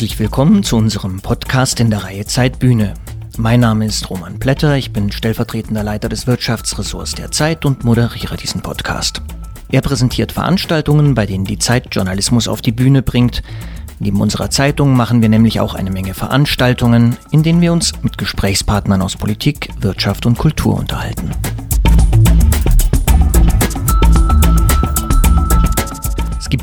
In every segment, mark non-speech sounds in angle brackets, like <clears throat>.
Herzlich willkommen zu unserem Podcast in der Reihe Zeitbühne. Mein Name ist Roman Plätter, ich bin stellvertretender Leiter des Wirtschaftsressorts der Zeit und moderiere diesen Podcast. Er präsentiert Veranstaltungen, bei denen die Zeit Journalismus auf die Bühne bringt. Neben unserer Zeitung machen wir nämlich auch eine Menge Veranstaltungen, in denen wir uns mit Gesprächspartnern aus Politik, Wirtschaft und Kultur unterhalten.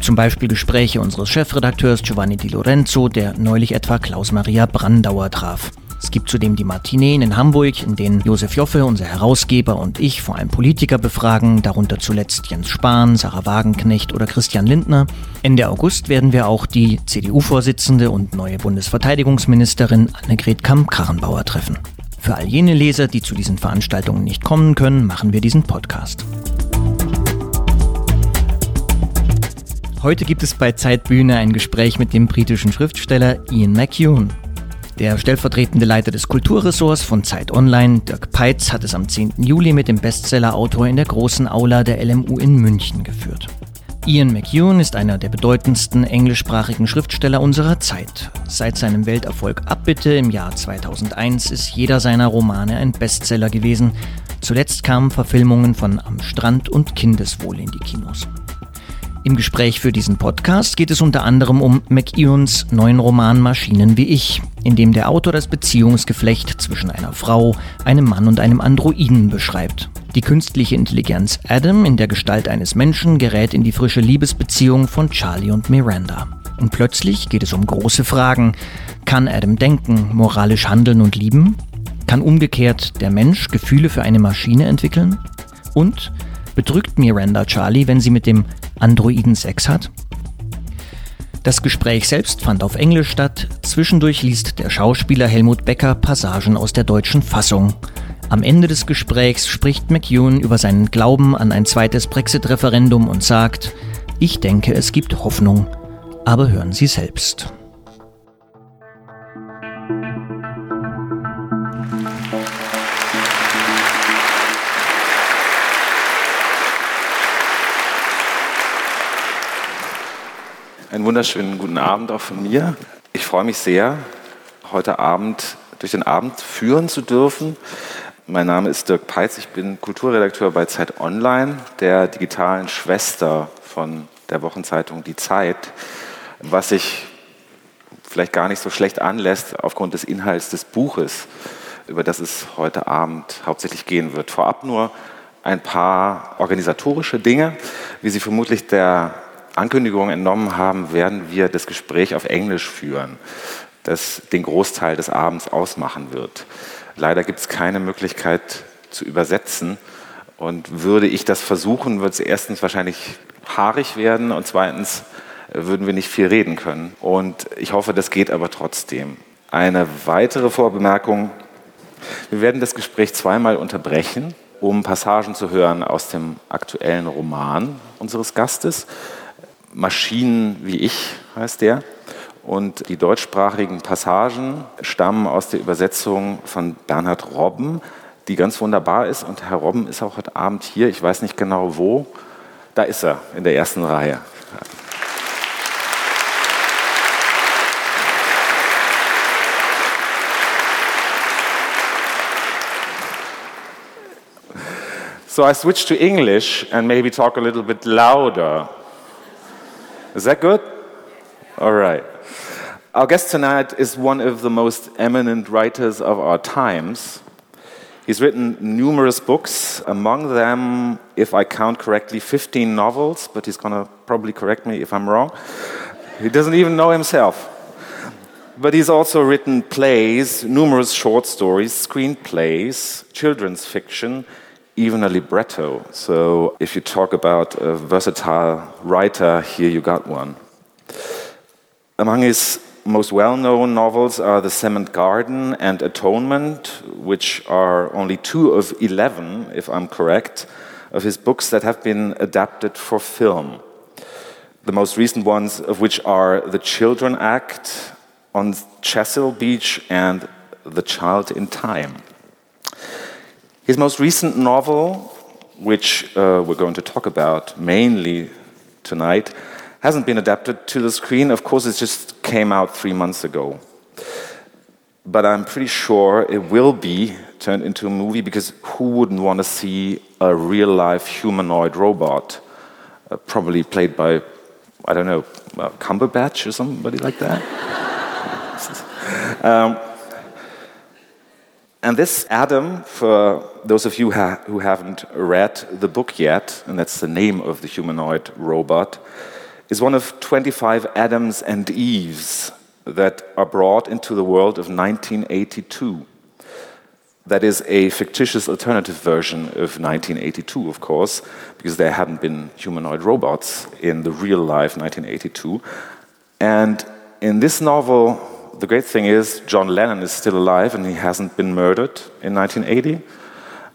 Zum Beispiel Gespräche unseres Chefredakteurs Giovanni Di Lorenzo, der neulich etwa Klaus-Maria Brandauer traf. Es gibt zudem die Martineen in Hamburg, in denen Josef Joffe, unser Herausgeber, und ich vor allem Politiker befragen, darunter zuletzt Jens Spahn, Sarah Wagenknecht oder Christian Lindner. Ende August werden wir auch die CDU-Vorsitzende und neue Bundesverteidigungsministerin Annegret Kamm-Karrenbauer treffen. Für all jene Leser, die zu diesen Veranstaltungen nicht kommen können, machen wir diesen Podcast. Heute gibt es bei Zeitbühne ein Gespräch mit dem britischen Schriftsteller Ian McEwan. Der stellvertretende Leiter des Kulturressorts von Zeit Online, Dirk Peitz, hat es am 10. Juli mit dem Bestsellerautor in der großen Aula der LMU in München geführt. Ian McEwan ist einer der bedeutendsten englischsprachigen Schriftsteller unserer Zeit. Seit seinem Welterfolg Abbitte im Jahr 2001 ist jeder seiner Romane ein Bestseller gewesen. Zuletzt kamen Verfilmungen von Am Strand und Kindeswohl in die Kinos. Im Gespräch für diesen Podcast geht es unter anderem um McEwans neuen Roman Maschinen wie ich, in dem der Autor das Beziehungsgeflecht zwischen einer Frau, einem Mann und einem Androiden beschreibt. Die künstliche Intelligenz Adam in der Gestalt eines Menschen gerät in die frische Liebesbeziehung von Charlie und Miranda. Und plötzlich geht es um große Fragen. Kann Adam denken, moralisch handeln und lieben? Kann umgekehrt der Mensch Gefühle für eine Maschine entwickeln? Und Bedrückt Miranda Charlie, wenn sie mit dem Androiden Sex hat? Das Gespräch selbst fand auf Englisch statt. Zwischendurch liest der Schauspieler Helmut Becker Passagen aus der deutschen Fassung. Am Ende des Gesprächs spricht McEwan über seinen Glauben an ein zweites Brexit-Referendum und sagt, ich denke, es gibt Hoffnung. Aber hören Sie selbst. Einen wunderschönen guten Abend auch von mir. Ich freue mich sehr, heute Abend durch den Abend führen zu dürfen. Mein Name ist Dirk Peitz, ich bin Kulturredakteur bei Zeit Online, der digitalen Schwester von der Wochenzeitung Die Zeit, was sich vielleicht gar nicht so schlecht anlässt aufgrund des Inhalts des Buches, über das es heute Abend hauptsächlich gehen wird. Vorab nur ein paar organisatorische Dinge, wie Sie vermutlich der Ankündigung entnommen haben, werden wir das Gespräch auf Englisch führen, das den Großteil des Abends ausmachen wird. Leider gibt es keine Möglichkeit zu übersetzen. Und würde ich das versuchen, wird es erstens wahrscheinlich haarig werden und zweitens würden wir nicht viel reden können. Und ich hoffe, das geht aber trotzdem. Eine weitere Vorbemerkung. Wir werden das Gespräch zweimal unterbrechen, um Passagen zu hören aus dem aktuellen Roman unseres Gastes. Maschinen wie ich heißt der. Und die deutschsprachigen Passagen stammen aus der Übersetzung von Bernhard Robben, die ganz wunderbar ist. Und Herr Robben ist auch heute Abend hier. Ich weiß nicht genau wo. Da ist er in der ersten Reihe. So I switch to English and maybe talk a little bit louder. Is that good? All right. Our guest tonight is one of the most eminent writers of our times. He's written numerous books, among them, if I count correctly, 15 novels, but he's going to probably correct me if I'm wrong. He doesn't even know himself. But he's also written plays, numerous short stories, screenplays, children's fiction, even a libretto. So if you talk about a versatile writer, here you got one. Among his most well known novels are The Cement Garden and Atonement, which are only two of 11, if I'm correct, of his books that have been adapted for film. The most recent ones of which are The Children Act on Chesil Beach and The Child in Time. His most recent novel, which uh, we're going to talk about mainly tonight, hasn't been adapted to the screen. Of course, it just came out three months ago. But I'm pretty sure it will be turned into a movie because who wouldn't want to see a real life humanoid robot, uh, probably played by, I don't know, uh, Cumberbatch or somebody like that? <laughs> um, and this Adam, for those of you ha who haven't read the book yet, and that's the name of the humanoid robot, is one of 25 Adams and Eves that are brought into the world of 1982. That is a fictitious alternative version of 1982, of course, because there hadn't been humanoid robots in the real life 1982. And in this novel, the great thing is John Lennon is still alive and he hasn't been murdered in 1980.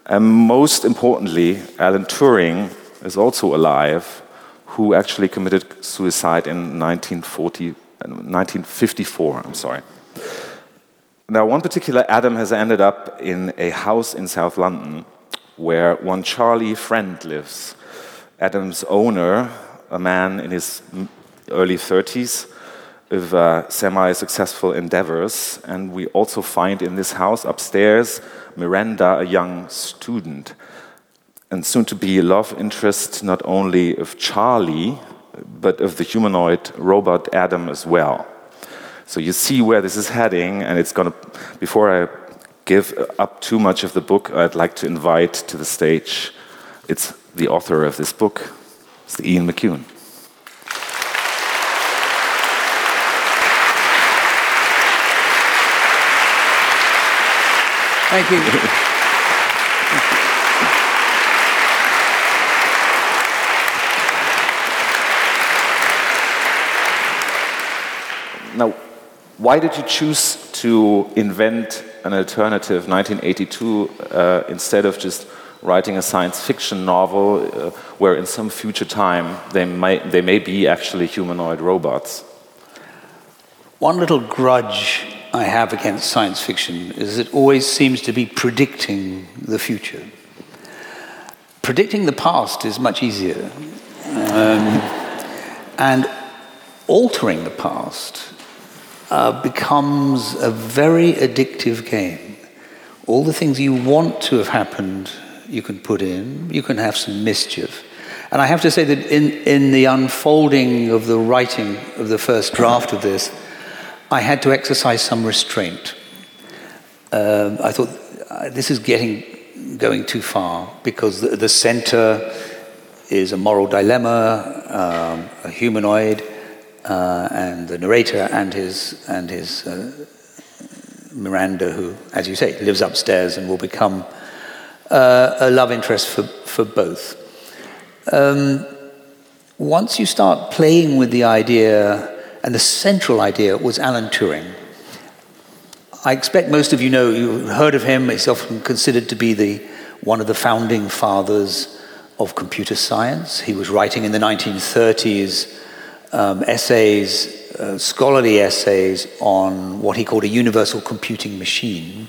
And most importantly, Alan Turing is also alive, who actually committed suicide in 1940, 1954. I'm sorry. Now, one particular Adam has ended up in a house in South London where one Charlie Friend lives. Adam's owner, a man in his early 30s, of uh, semi successful endeavors. And we also find in this house upstairs Miranda, a young student, and soon to be love interest not only of Charlie, but of the humanoid robot Adam as well. So you see where this is heading, and it's going to, before I give up too much of the book, I'd like to invite to the stage, it's the author of this book, it's Ian McEwan. Thank you. now, why did you choose to invent an alternative 1982 uh, instead of just writing a science fiction novel uh, where in some future time they, might, they may be actually humanoid robots? One little grudge I have against science fiction is it always seems to be predicting the future. Predicting the past is much easier. Um, and altering the past uh, becomes a very addictive game. All the things you want to have happened, you can put in, you can have some mischief. And I have to say that in, in the unfolding of the writing of the first draft of this, I had to exercise some restraint. Um, I thought, uh, this is getting going too far because the, the center is a moral dilemma, um, a humanoid, uh, and the narrator and his and his uh, Miranda, who, as you say, lives upstairs and will become uh, a love interest for for both. Um, once you start playing with the idea, and the central idea was Alan Turing. I expect most of you know, you've heard of him. He's often considered to be the, one of the founding fathers of computer science. He was writing in the 1930s um, essays, uh, scholarly essays on what he called a universal computing machine,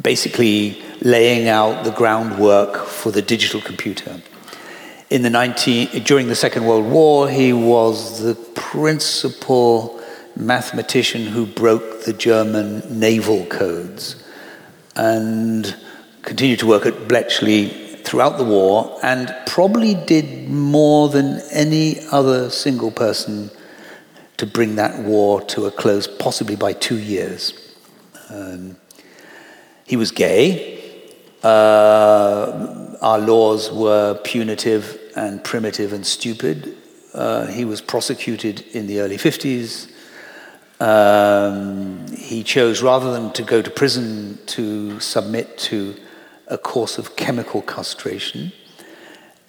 basically laying out the groundwork for the digital computer. In the 19, during the Second World War, he was the principal mathematician who broke the German naval codes and continued to work at Bletchley throughout the war and probably did more than any other single person to bring that war to a close, possibly by two years. Um, he was gay. Uh, our laws were punitive and primitive and stupid. Uh, he was prosecuted in the early 50s. Um, he chose, rather than to go to prison, to submit to a course of chemical castration.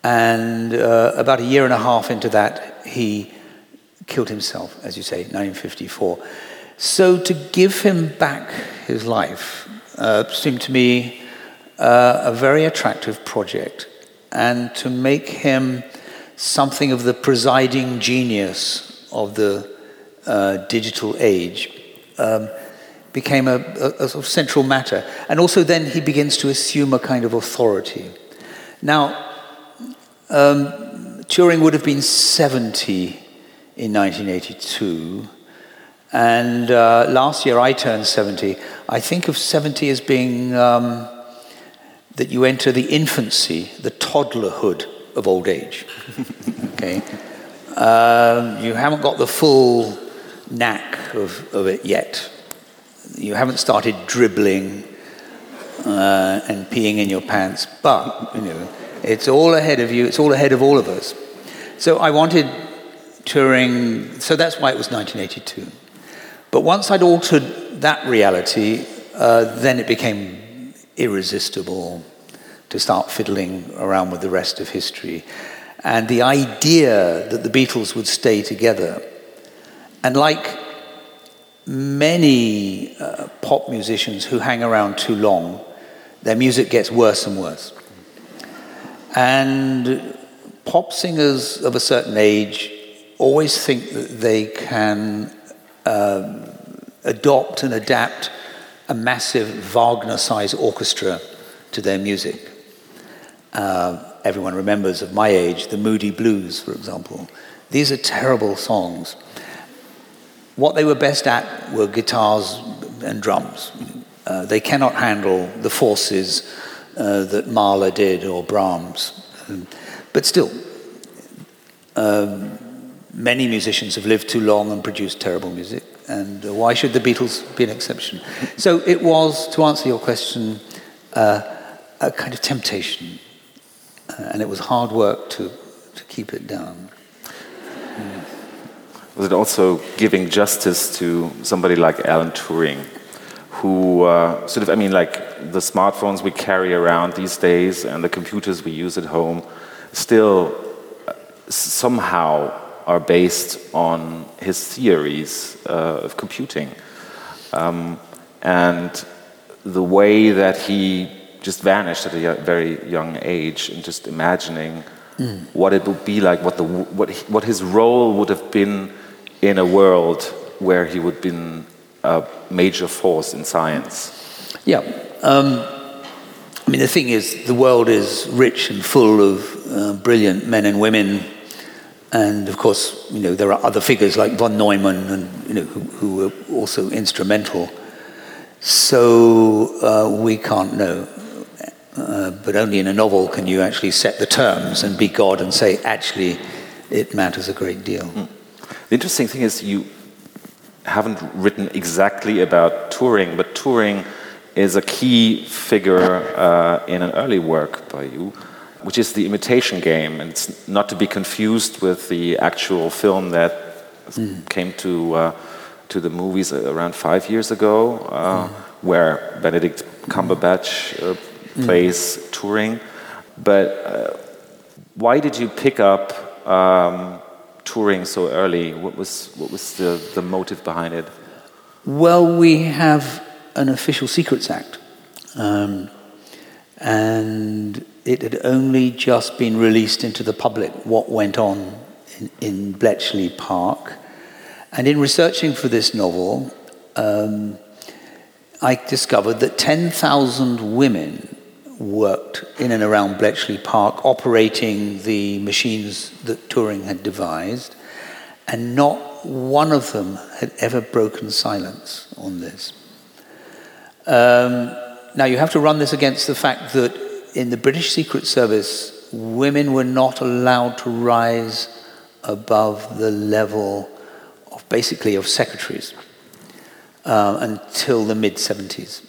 And uh, about a year and a half into that, he killed himself, as you say, 1954. So to give him back his life uh, seemed to me uh, a very attractive project, and to make him something of the presiding genius of the uh, digital age. Um, became a, a, a sort of central matter. And also then he begins to assume a kind of authority. Now, um, Turing would have been 70 in 1982. And uh, last year I turned 70. I think of 70 as being um, that you enter the infancy, the toddlerhood of old age. okay? Um, you haven't got the full knack of, of it yet. You haven't started dribbling uh, and peeing in your pants, but you know, it's all ahead of you. It's all ahead of all of us. So I wanted Turing. So that's why it was 1982. But once I'd altered that reality, uh, then it became irresistible to start fiddling around with the rest of history. And the idea that the Beatles would stay together, and like many uh, pop musicians who hang around too long, their music gets worse and worse. And pop singers of a certain age always think that they can um, adopt and adapt a massive Wagner sized orchestra to their music. Uh, everyone remembers of my age, the Moody Blues, for example. These are terrible songs. What they were best at were guitars and drums. Uh, they cannot handle the forces uh, that Mahler did or Brahms. But still, um, many musicians have lived too long and produced terrible music. And uh, why should the Beatles be an exception? So it was, to answer your question, uh, a kind of temptation. Uh, and it was hard work to, to keep it down. Mm. Was it also giving justice to somebody like Alan Turing, who uh, sort of, I mean, like the smartphones we carry around these days and the computers we use at home still uh, somehow are based on his theories uh, of computing. Um, and the way that he just vanished at a very young age and just imagining mm. what it would be like, what, the, what, what his role would have been in a world where he would have been a major force in science. Yeah. Um, I mean, the thing is, the world is rich and full of uh, brilliant men and women. And of course, you know, there are other figures like von Neumann and, you know, who, who were also instrumental. So uh, we can't know. Uh, but only in a novel can you actually set the terms and be God and say, actually, it matters a great deal. Mm. The interesting thing is, you haven't written exactly about Turing, but Turing is a key figure uh, in an early work by you, which is the imitation game. And it's not to be confused with the actual film that mm. came to, uh, to the movies around five years ago, uh, mm. where Benedict Cumberbatch uh, plays mm. Turing. But uh, why did you pick up um, Turing so early? What was, what was the, the motive behind it? Well, we have an official Secrets Act. Um, and it had only just been released into the public what went on in, in Bletchley Park. And in researching for this novel, um, I discovered that 10,000 women worked in and around Bletchley Park operating the machines that Turing had devised, and not one of them had ever broken silence on this. Um, now, you have to run this against the fact that in the British Secret Service, women were not allowed to rise above the level of basically of secretaries uh, until the mid 70s.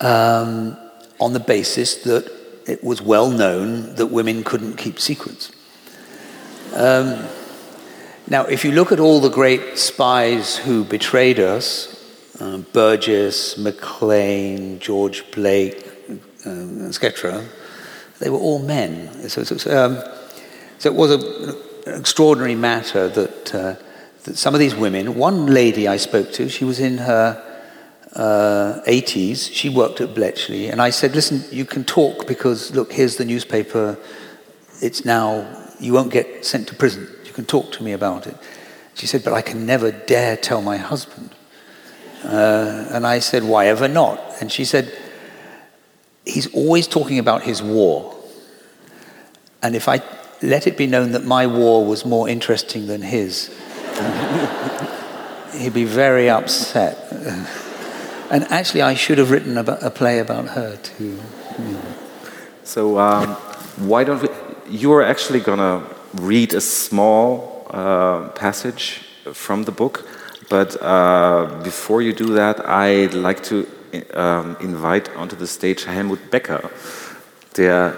Um, on the basis that it was well known that women couldn't keep secrets. Um, now, if you look at all the great spies who betrayed us, uh, Burgess, Maclean, George Blake, etc., they were all men. So, so, um, so it was a, an extraordinary matter that, uh, that some of these women, one lady I spoke to, she was in her uh, 80s. She worked at Bletchley. And I said, listen, you can talk because, look, here's the newspaper. It's now, you won't get sent to prison. You can talk to me about it. She said, but I can never dare tell my husband. Uh, and I said, why ever not? And she said, he's always talking about his war. And if I, let it be known that my war was more interesting than his. <laughs> He'd be very upset. <laughs> And actually, I should have written a play about her too. So, um, why don't we? You are actually gonna read a small uh, passage from the book, but uh, before you do that, I'd like to um, invite onto the stage Helmut Becker, der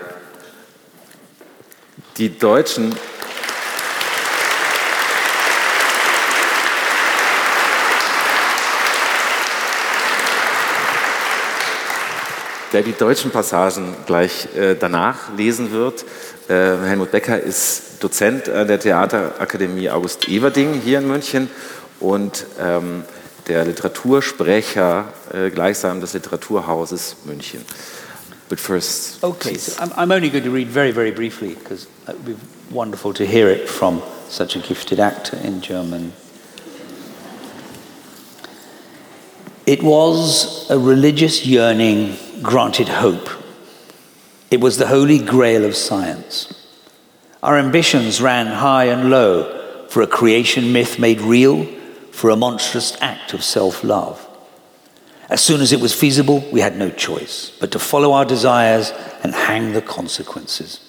die Deutschen der die deutschen Passagen gleich äh, danach lesen wird. Äh, Helmut Becker ist Dozent an der Theaterakademie August Everding hier in München und ähm, der Literatursprecher äh, gleichsam des Literaturhauses München. But first, okay, so I'm, I'm only going to read very, very briefly because it would be wonderful to hear it from such a gifted actor in German. It was a religious yearning granted hope. It was the holy grail of science. Our ambitions ran high and low for a creation myth made real, for a monstrous act of self love. As soon as it was feasible, we had no choice but to follow our desires and hang the consequences.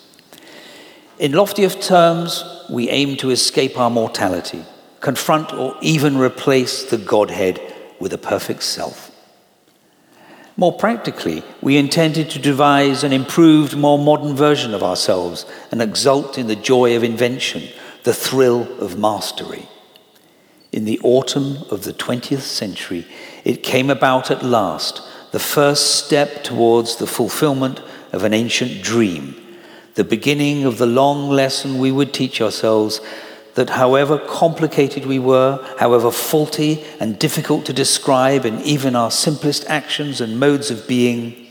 In loftier terms, we aim to escape our mortality, confront or even replace the Godhead with a perfect self. More practically, we intended to devise an improved, more modern version of ourselves and exult in the joy of invention, the thrill of mastery. In the autumn of the 20th century, it came about at last, the first step towards the fulfillment of an ancient dream, the beginning of the long lesson we would teach ourselves that however complicated we were, however faulty and difficult to describe in even our simplest actions and modes of being,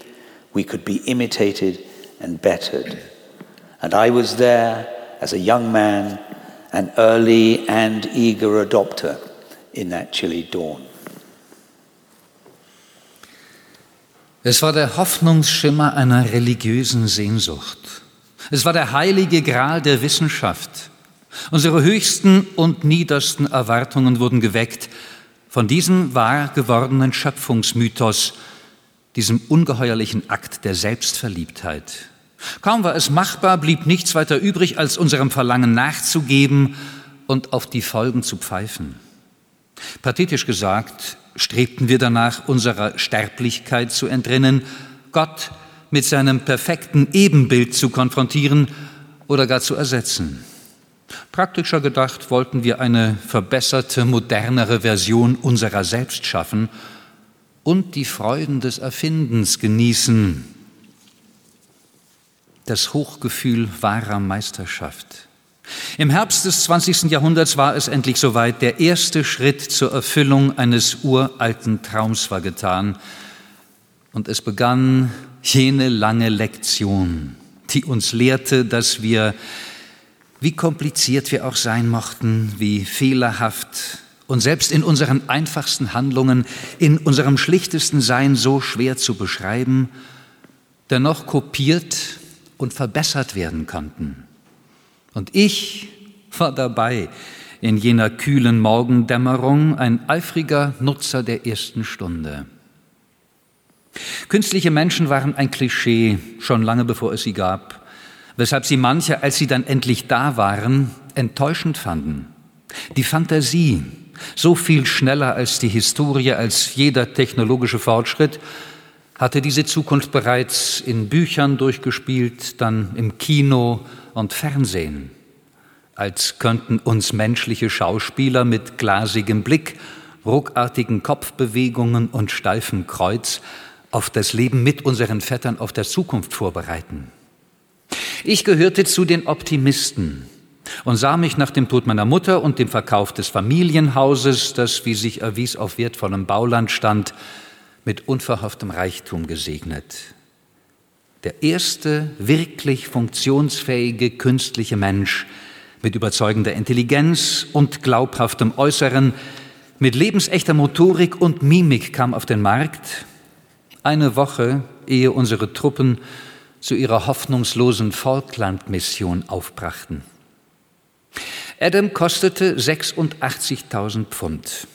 we could be imitated and bettered. And I was there as a young man, an early and eager adopter in that chilly dawn. Es war der Hoffnungsschimmer einer religiösen Sehnsucht. Es war der heilige Gral der Wissenschaft Unsere höchsten und niedersten Erwartungen wurden geweckt von diesem wahr gewordenen Schöpfungsmythos, diesem ungeheuerlichen Akt der Selbstverliebtheit. Kaum war es machbar, blieb nichts weiter übrig, als unserem Verlangen nachzugeben und auf die Folgen zu pfeifen. Pathetisch gesagt, strebten wir danach, unserer Sterblichkeit zu entrinnen, Gott mit seinem perfekten Ebenbild zu konfrontieren oder gar zu ersetzen. Praktischer gedacht wollten wir eine verbesserte, modernere Version unserer selbst schaffen und die Freuden des Erfindens genießen, das Hochgefühl wahrer Meisterschaft. Im Herbst des 20. Jahrhunderts war es endlich soweit, der erste Schritt zur Erfüllung eines uralten Traums war getan und es begann jene lange Lektion, die uns lehrte, dass wir wie kompliziert wir auch sein mochten, wie fehlerhaft und selbst in unseren einfachsten Handlungen, in unserem schlichtesten Sein so schwer zu beschreiben, dennoch kopiert und verbessert werden konnten. Und ich war dabei in jener kühlen Morgendämmerung, ein eifriger Nutzer der ersten Stunde. Künstliche Menschen waren ein Klischee, schon lange bevor es sie gab weshalb sie manche, als sie dann endlich da waren, enttäuschend fanden. Die Fantasie, so viel schneller als die Historie, als jeder technologische Fortschritt, hatte diese Zukunft bereits in Büchern durchgespielt, dann im Kino und Fernsehen, als könnten uns menschliche Schauspieler mit glasigem Blick, ruckartigen Kopfbewegungen und steifem Kreuz auf das Leben mit unseren Vettern auf der Zukunft vorbereiten. Ich gehörte zu den Optimisten und sah mich nach dem Tod meiner Mutter und dem Verkauf des Familienhauses, das, wie sich erwies, auf wertvollem Bauland stand, mit unverhofftem Reichtum gesegnet. Der erste wirklich funktionsfähige künstliche Mensch mit überzeugender Intelligenz und glaubhaftem Äußeren, mit lebensechter Motorik und Mimik kam auf den Markt. Eine Woche, ehe unsere Truppen zu ihrer hoffnungslosen Falkland-Mission aufbrachten. Adam kostete 86.000 Pfund.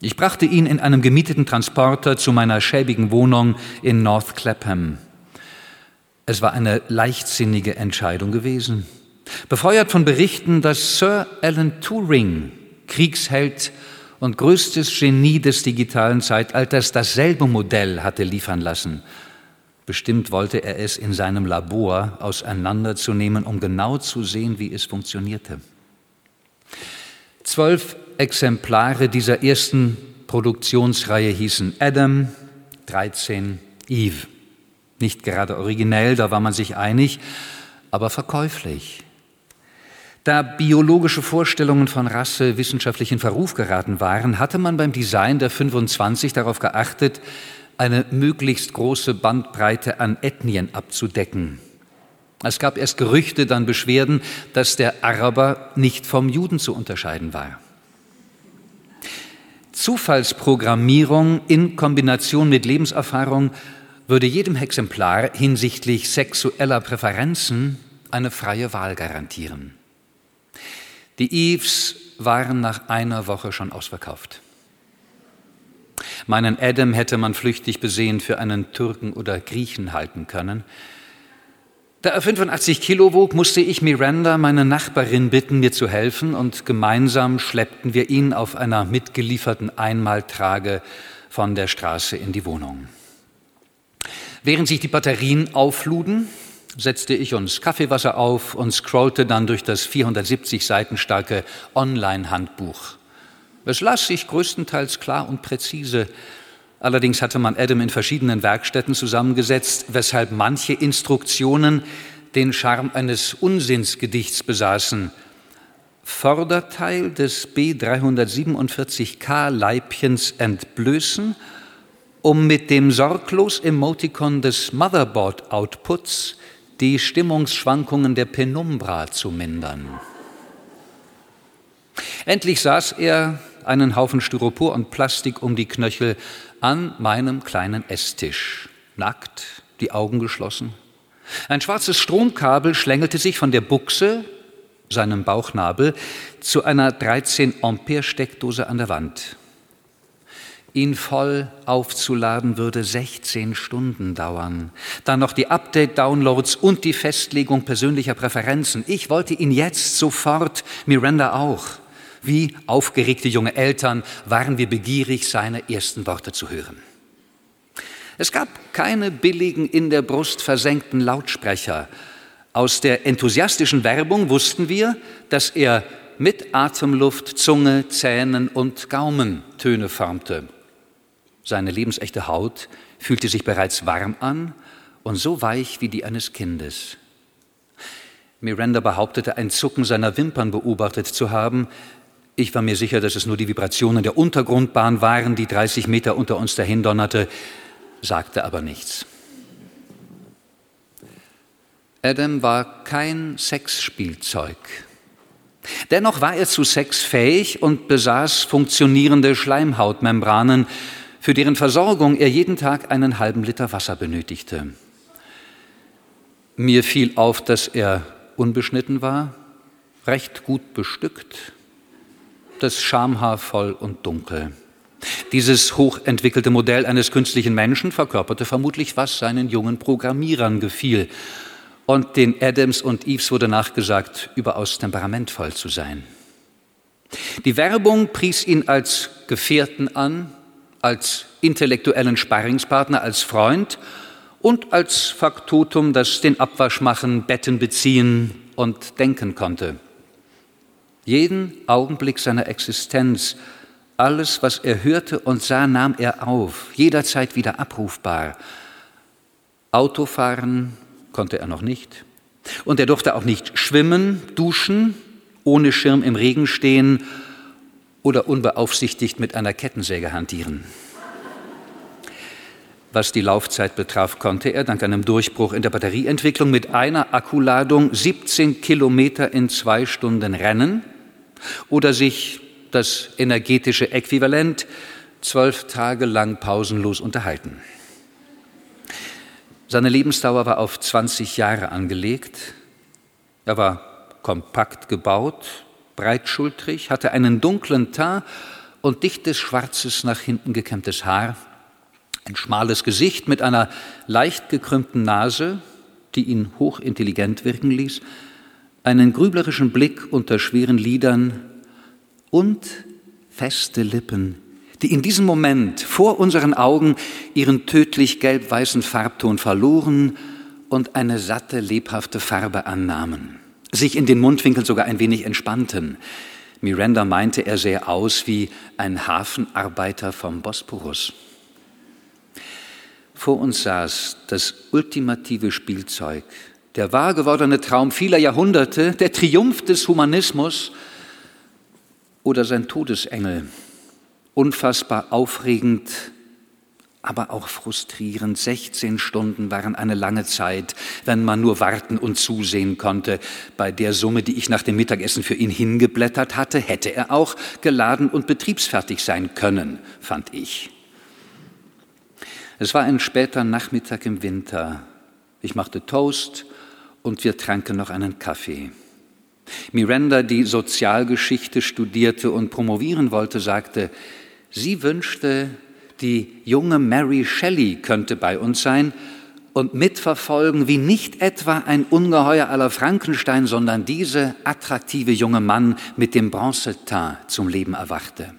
Ich brachte ihn in einem gemieteten Transporter zu meiner schäbigen Wohnung in North Clapham. Es war eine leichtsinnige Entscheidung gewesen. Befeuert von Berichten, dass Sir Alan Turing, Kriegsheld und größtes Genie des digitalen Zeitalters, dasselbe Modell hatte liefern lassen. Bestimmt wollte er es in seinem Labor auseinanderzunehmen, um genau zu sehen, wie es funktionierte. Zwölf Exemplare dieser ersten Produktionsreihe hießen Adam, 13 Eve. Nicht gerade originell, da war man sich einig, aber verkäuflich. Da biologische Vorstellungen von Rasse wissenschaftlich in Verruf geraten waren, hatte man beim Design der 25 darauf geachtet, eine möglichst große Bandbreite an Ethnien abzudecken. Es gab erst Gerüchte, dann Beschwerden, dass der Araber nicht vom Juden zu unterscheiden war. Zufallsprogrammierung in Kombination mit Lebenserfahrung würde jedem Exemplar hinsichtlich sexueller Präferenzen eine freie Wahl garantieren. Die Eves waren nach einer Woche schon ausverkauft. Meinen Adam hätte man flüchtig besehen für einen Türken oder Griechen halten können. Da er 85 Kilo wog, musste ich Miranda, meine Nachbarin, bitten, mir zu helfen, und gemeinsam schleppten wir ihn auf einer mitgelieferten Einmaltrage von der Straße in die Wohnung. Während sich die Batterien aufluden, setzte ich uns Kaffeewasser auf und scrollte dann durch das 470 Seiten starke Online-Handbuch. Es las sich größtenteils klar und präzise, Allerdings hatte man Adam in verschiedenen Werkstätten zusammengesetzt, weshalb manche Instruktionen den Charme eines Unsinnsgedichts besaßen. Vorderteil des B347K Leibchens entblößen, um mit dem sorglos Emoticon des Motherboard Outputs die Stimmungsschwankungen der Penumbra zu mindern. Endlich saß er, einen Haufen Styropor und Plastik um die Knöchel, an meinem kleinen Esstisch, nackt, die Augen geschlossen. Ein schwarzes Stromkabel schlängelte sich von der Buchse, seinem Bauchnabel, zu einer 13 Ampere Steckdose an der Wand. Ihn voll aufzuladen würde 16 Stunden dauern. Dann noch die Update-Downloads und die Festlegung persönlicher Präferenzen. Ich wollte ihn jetzt sofort, Miranda auch. Wie aufgeregte junge Eltern waren wir begierig, seine ersten Worte zu hören. Es gab keine billigen, in der Brust versenkten Lautsprecher. Aus der enthusiastischen Werbung wussten wir, dass er mit Atemluft, Zunge, Zähnen und Gaumen Töne formte. Seine lebensechte Haut fühlte sich bereits warm an und so weich wie die eines Kindes. Miranda behauptete, ein Zucken seiner Wimpern beobachtet zu haben, ich war mir sicher, dass es nur die Vibrationen der Untergrundbahn waren, die 30 Meter unter uns dahin donnerte, sagte aber nichts. Adam war kein Sexspielzeug. Dennoch war er zu Sex fähig und besaß funktionierende Schleimhautmembranen, für deren Versorgung er jeden Tag einen halben Liter Wasser benötigte. Mir fiel auf, dass er unbeschnitten war, recht gut bestückt, das Schamhaar voll und dunkel. Dieses hochentwickelte Modell eines künstlichen Menschen verkörperte vermutlich, was seinen jungen Programmierern gefiel. Und den Adams und Eves wurde nachgesagt, überaus temperamentvoll zu sein. Die Werbung pries ihn als Gefährten an, als intellektuellen Sparringspartner, als Freund und als Faktotum, das den Abwasch machen, Betten beziehen und denken konnte. Jeden Augenblick seiner Existenz, alles, was er hörte und sah, nahm er auf, jederzeit wieder abrufbar. Autofahren konnte er noch nicht. Und er durfte auch nicht schwimmen, duschen, ohne Schirm im Regen stehen oder unbeaufsichtigt mit einer Kettensäge hantieren. Was die Laufzeit betraf, konnte er dank einem Durchbruch in der Batterieentwicklung mit einer Akkuladung 17 Kilometer in zwei Stunden rennen oder sich das energetische Äquivalent zwölf Tage lang pausenlos unterhalten. Seine Lebensdauer war auf 20 Jahre angelegt. Er war kompakt gebaut, breitschultrig, hatte einen dunklen Teint und dichtes, schwarzes, nach hinten gekämmtes Haar, ein schmales Gesicht mit einer leicht gekrümmten Nase, die ihn hochintelligent wirken ließ, einen grüblerischen Blick unter schweren Lidern und feste Lippen, die in diesem Moment vor unseren Augen ihren tödlich gelb-weißen Farbton verloren und eine satte, lebhafte Farbe annahmen, sich in den Mundwinkeln sogar ein wenig entspannten. Miranda meinte, er sähe aus wie ein Hafenarbeiter vom Bosporus. Vor uns saß das ultimative Spielzeug, der wahr gewordene Traum vieler Jahrhunderte, der Triumph des Humanismus oder sein Todesengel, unfassbar aufregend, aber auch frustrierend. 16 Stunden waren eine lange Zeit, wenn man nur warten und zusehen konnte. Bei der Summe, die ich nach dem Mittagessen für ihn hingeblättert hatte, hätte er auch geladen und betriebsfertig sein können, fand ich. Es war ein später Nachmittag im Winter. Ich machte Toast und wir tranken noch einen Kaffee. Miranda, die Sozialgeschichte studierte und promovieren wollte, sagte, sie wünschte, die junge Mary Shelley könnte bei uns sein und mitverfolgen, wie nicht etwa ein Ungeheuer aller Frankenstein, sondern diese attraktive junge Mann mit dem Bronzeteint zum Leben erwachte.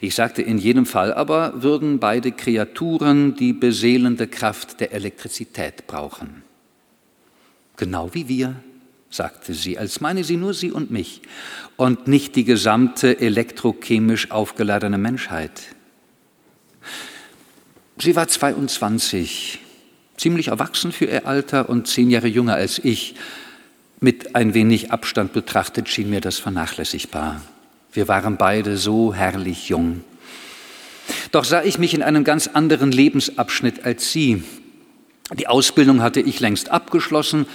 Ich sagte, in jedem Fall aber würden beide Kreaturen die beseelende Kraft der Elektrizität brauchen. Genau wie wir, sagte sie, als meine sie nur sie und mich und nicht die gesamte elektrochemisch aufgeladene Menschheit. Sie war 22, ziemlich erwachsen für ihr Alter und zehn Jahre jünger als ich. Mit ein wenig Abstand betrachtet schien mir das vernachlässigbar. Wir waren beide so herrlich jung. Doch sah ich mich in einem ganz anderen Lebensabschnitt als sie. Die Ausbildung hatte ich längst abgeschlossen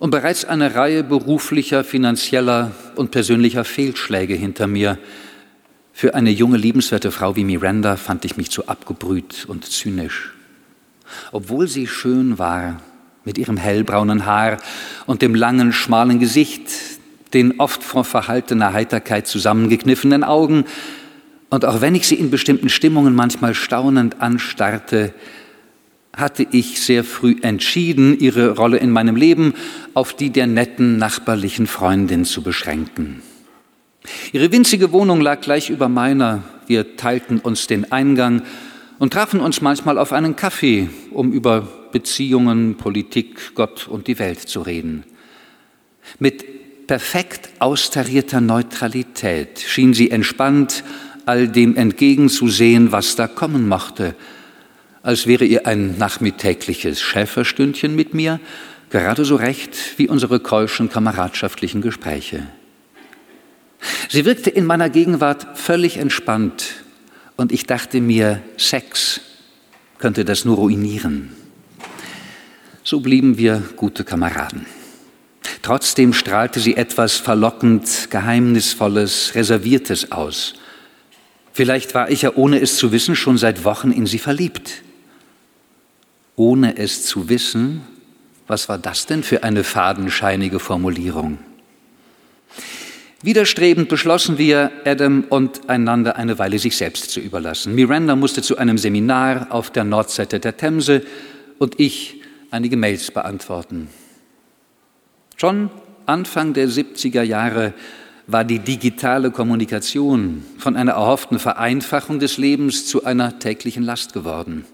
und bereits eine Reihe beruflicher, finanzieller und persönlicher Fehlschläge hinter mir. Für eine junge, liebenswerte Frau wie Miranda fand ich mich zu abgebrüht und zynisch. Obwohl sie schön war, mit ihrem hellbraunen Haar und dem langen, schmalen Gesicht, den oft vor verhaltener Heiterkeit zusammengekniffenen Augen, und auch wenn ich sie in bestimmten Stimmungen manchmal staunend anstarrte, hatte ich sehr früh entschieden, ihre Rolle in meinem Leben auf die der netten nachbarlichen Freundin zu beschränken. Ihre winzige Wohnung lag gleich über meiner. Wir teilten uns den Eingang und trafen uns manchmal auf einen Kaffee, um über Beziehungen, Politik, Gott und die Welt zu reden. Mit perfekt austarierter Neutralität schien sie entspannt all dem entgegenzusehen, was da kommen mochte, als wäre ihr ein nachmittägliches Schäferstündchen mit mir gerade so recht wie unsere keuschen kameradschaftlichen Gespräche. Sie wirkte in meiner Gegenwart völlig entspannt und ich dachte mir, Sex könnte das nur ruinieren. So blieben wir gute Kameraden. Trotzdem strahlte sie etwas verlockend, geheimnisvolles, reserviertes aus. Vielleicht war ich ja, ohne es zu wissen, schon seit Wochen in sie verliebt. Ohne es zu wissen, was war das denn für eine fadenscheinige Formulierung? Widerstrebend beschlossen wir, Adam und einander eine Weile sich selbst zu überlassen. Miranda musste zu einem Seminar auf der Nordseite der Themse und ich einige Mails beantworten. Schon Anfang der 70er Jahre war die digitale Kommunikation von einer erhofften Vereinfachung des Lebens zu einer täglichen Last geworden.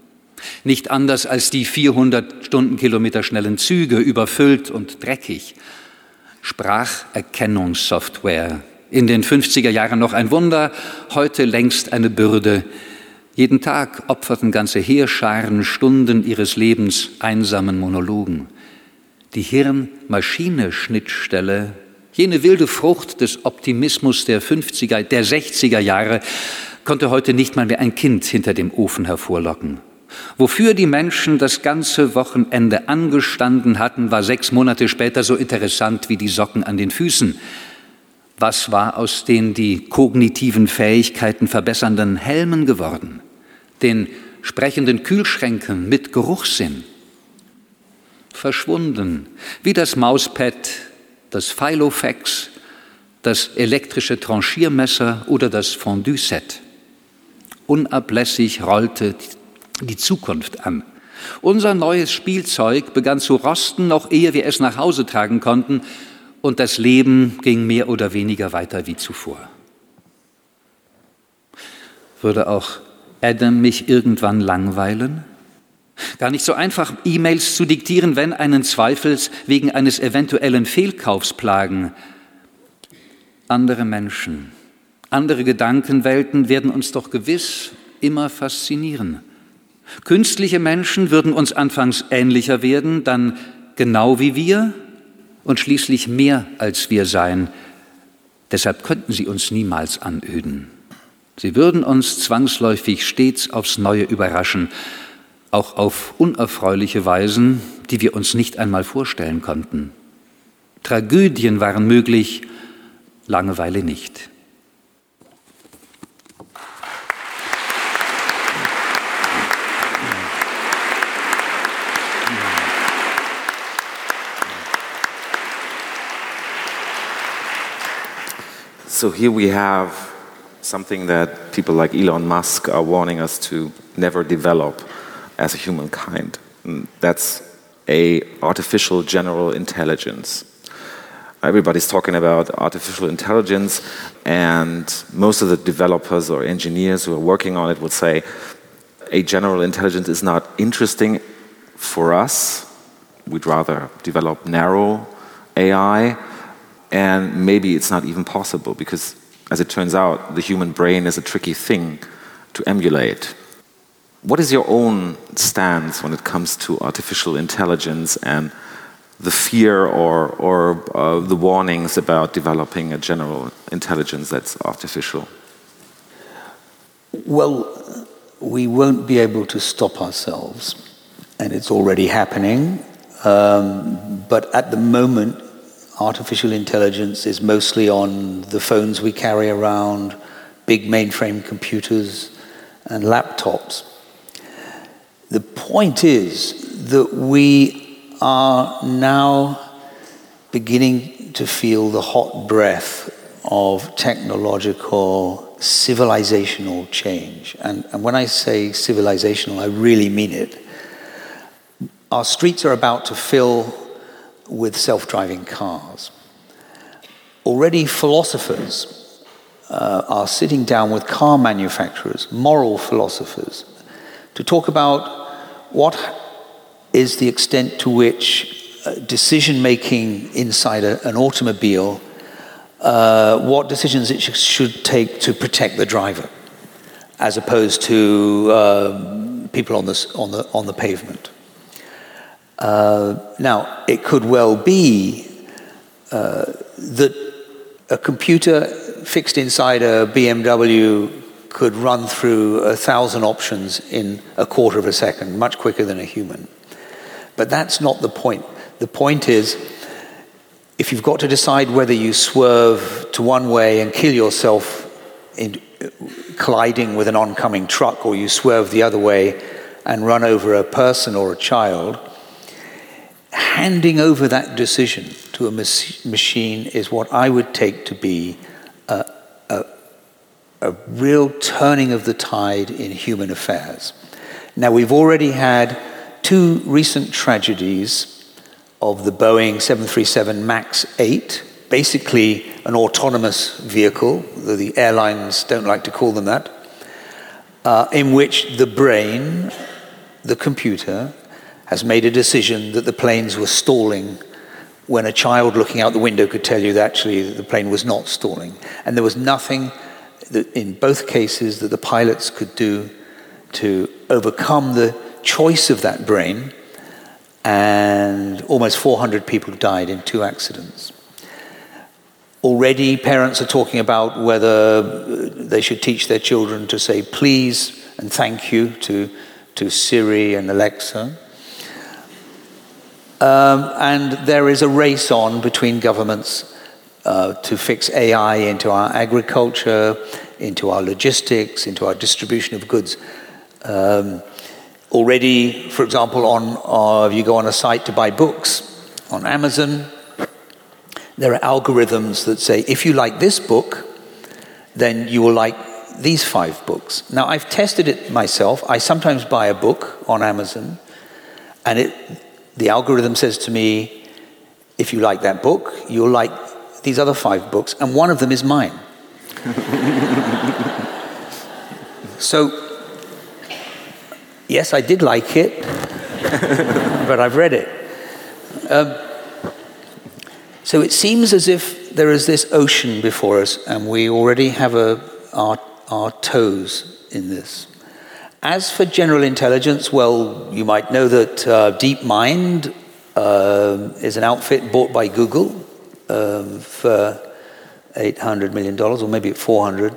Nicht anders als die 400 Stundenkilometer schnellen Züge, überfüllt und dreckig, Spracherkennungssoftware. In den 50er Jahren noch ein Wunder, heute längst eine Bürde. Jeden Tag opferten ganze Heerscharen Stunden ihres Lebens einsamen Monologen. Die Hirn-Maschine-Schnittstelle, jene wilde Frucht des Optimismus der 50er, der 60er Jahre, konnte heute nicht mal mehr ein Kind hinter dem Ofen hervorlocken. Wofür die Menschen das ganze Wochenende angestanden hatten, war sechs Monate später so interessant wie die Socken an den Füßen. Was war aus den die kognitiven Fähigkeiten verbessernden Helmen geworden? Den sprechenden Kühlschränken mit Geruchssinn? verschwunden, wie das Mauspad, das Filofax, das elektrische Tranchiermesser oder das Fondue-Set. Unablässig rollte die Zukunft an. Unser neues Spielzeug begann zu rosten, noch ehe wir es nach Hause tragen konnten, und das Leben ging mehr oder weniger weiter wie zuvor. Würde auch Adam mich irgendwann langweilen? Gar nicht so einfach, E-Mails zu diktieren, wenn einen Zweifels wegen eines eventuellen Fehlkaufs plagen. Andere Menschen, andere Gedankenwelten werden uns doch gewiss immer faszinieren. Künstliche Menschen würden uns anfangs ähnlicher werden, dann genau wie wir und schließlich mehr als wir sein. Deshalb könnten sie uns niemals anöden. Sie würden uns zwangsläufig stets aufs Neue überraschen, auch auf unerfreuliche Weisen, die wir uns nicht einmal vorstellen konnten. Tragödien waren möglich, Langeweile nicht. So here we have something that people like Elon Musk are warning us to never develop as a humankind. And that's a artificial general intelligence. Everybody's talking about artificial intelligence, and most of the developers or engineers who are working on it would say a general intelligence is not interesting for us. We'd rather develop narrow AI and maybe it's not even possible because, as it turns out, the human brain is a tricky thing to emulate. What is your own stance when it comes to artificial intelligence and the fear or, or uh, the warnings about developing a general intelligence that's artificial? Well, we won't be able to stop ourselves, and it's already happening. Um, but at the moment, artificial intelligence is mostly on the phones we carry around, big mainframe computers, and laptops. The point is that we are now beginning to feel the hot breath of technological civilizational change. And, and when I say civilizational, I really mean it. Our streets are about to fill with self driving cars. Already, philosophers uh, are sitting down with car manufacturers, moral philosophers, to talk about what is the extent to which uh, decision making inside a, an automobile, uh, what decisions it sh- should take to protect the driver, as opposed to um, people on the, on, the, on the pavement. Uh, now, it could well be uh, that a computer fixed inside a BMW could run through a thousand options in a quarter of a second, much quicker than a human. But that's not the point. The point is, if you've got to decide whether you swerve to one way and kill yourself in colliding with an oncoming truck, or you swerve the other way and run over a person or a child, handing over that decision to a machine is what I would take to be a, a, a real turning of the tide in human affairs. Now, we've already had two recent tragedies of the Boeing 737 MAX 8, basically an autonomous vehicle, though the airlines don't like to call them that, uh, in which the brain, the computer, has made a decision that the planes were stalling when a child looking out the window could tell you that actually the plane was not stalling. And there was nothing that in both cases that the pilots could do to overcome the choice of that brain. And almost 400 people died in two accidents. Already, parents are talking about whether they should teach their children to say please and thank you to, to Siri and Alexa. Um, and there is a race on between governments uh, to fix AI into our agriculture, into our logistics, into our distribution of goods. Um, Already, for example, on uh, if you go on a site to buy books on Amazon, there are algorithms that say if you like this book, then you will like these five books. Now, I've tested it myself. I sometimes buy a book on Amazon, and it, the algorithm says to me, if you like that book, you'll like these other five books, and one of them is mine. <laughs> so, yes, I did like it, <laughs> but I've read it. Um, so it seems as if there is this ocean before us, and we already have a, our, our toes in this. As for general intelligence, well, you might know that uh, DeepMind uh, is an outfit bought by Google um, for $800 million, or maybe 400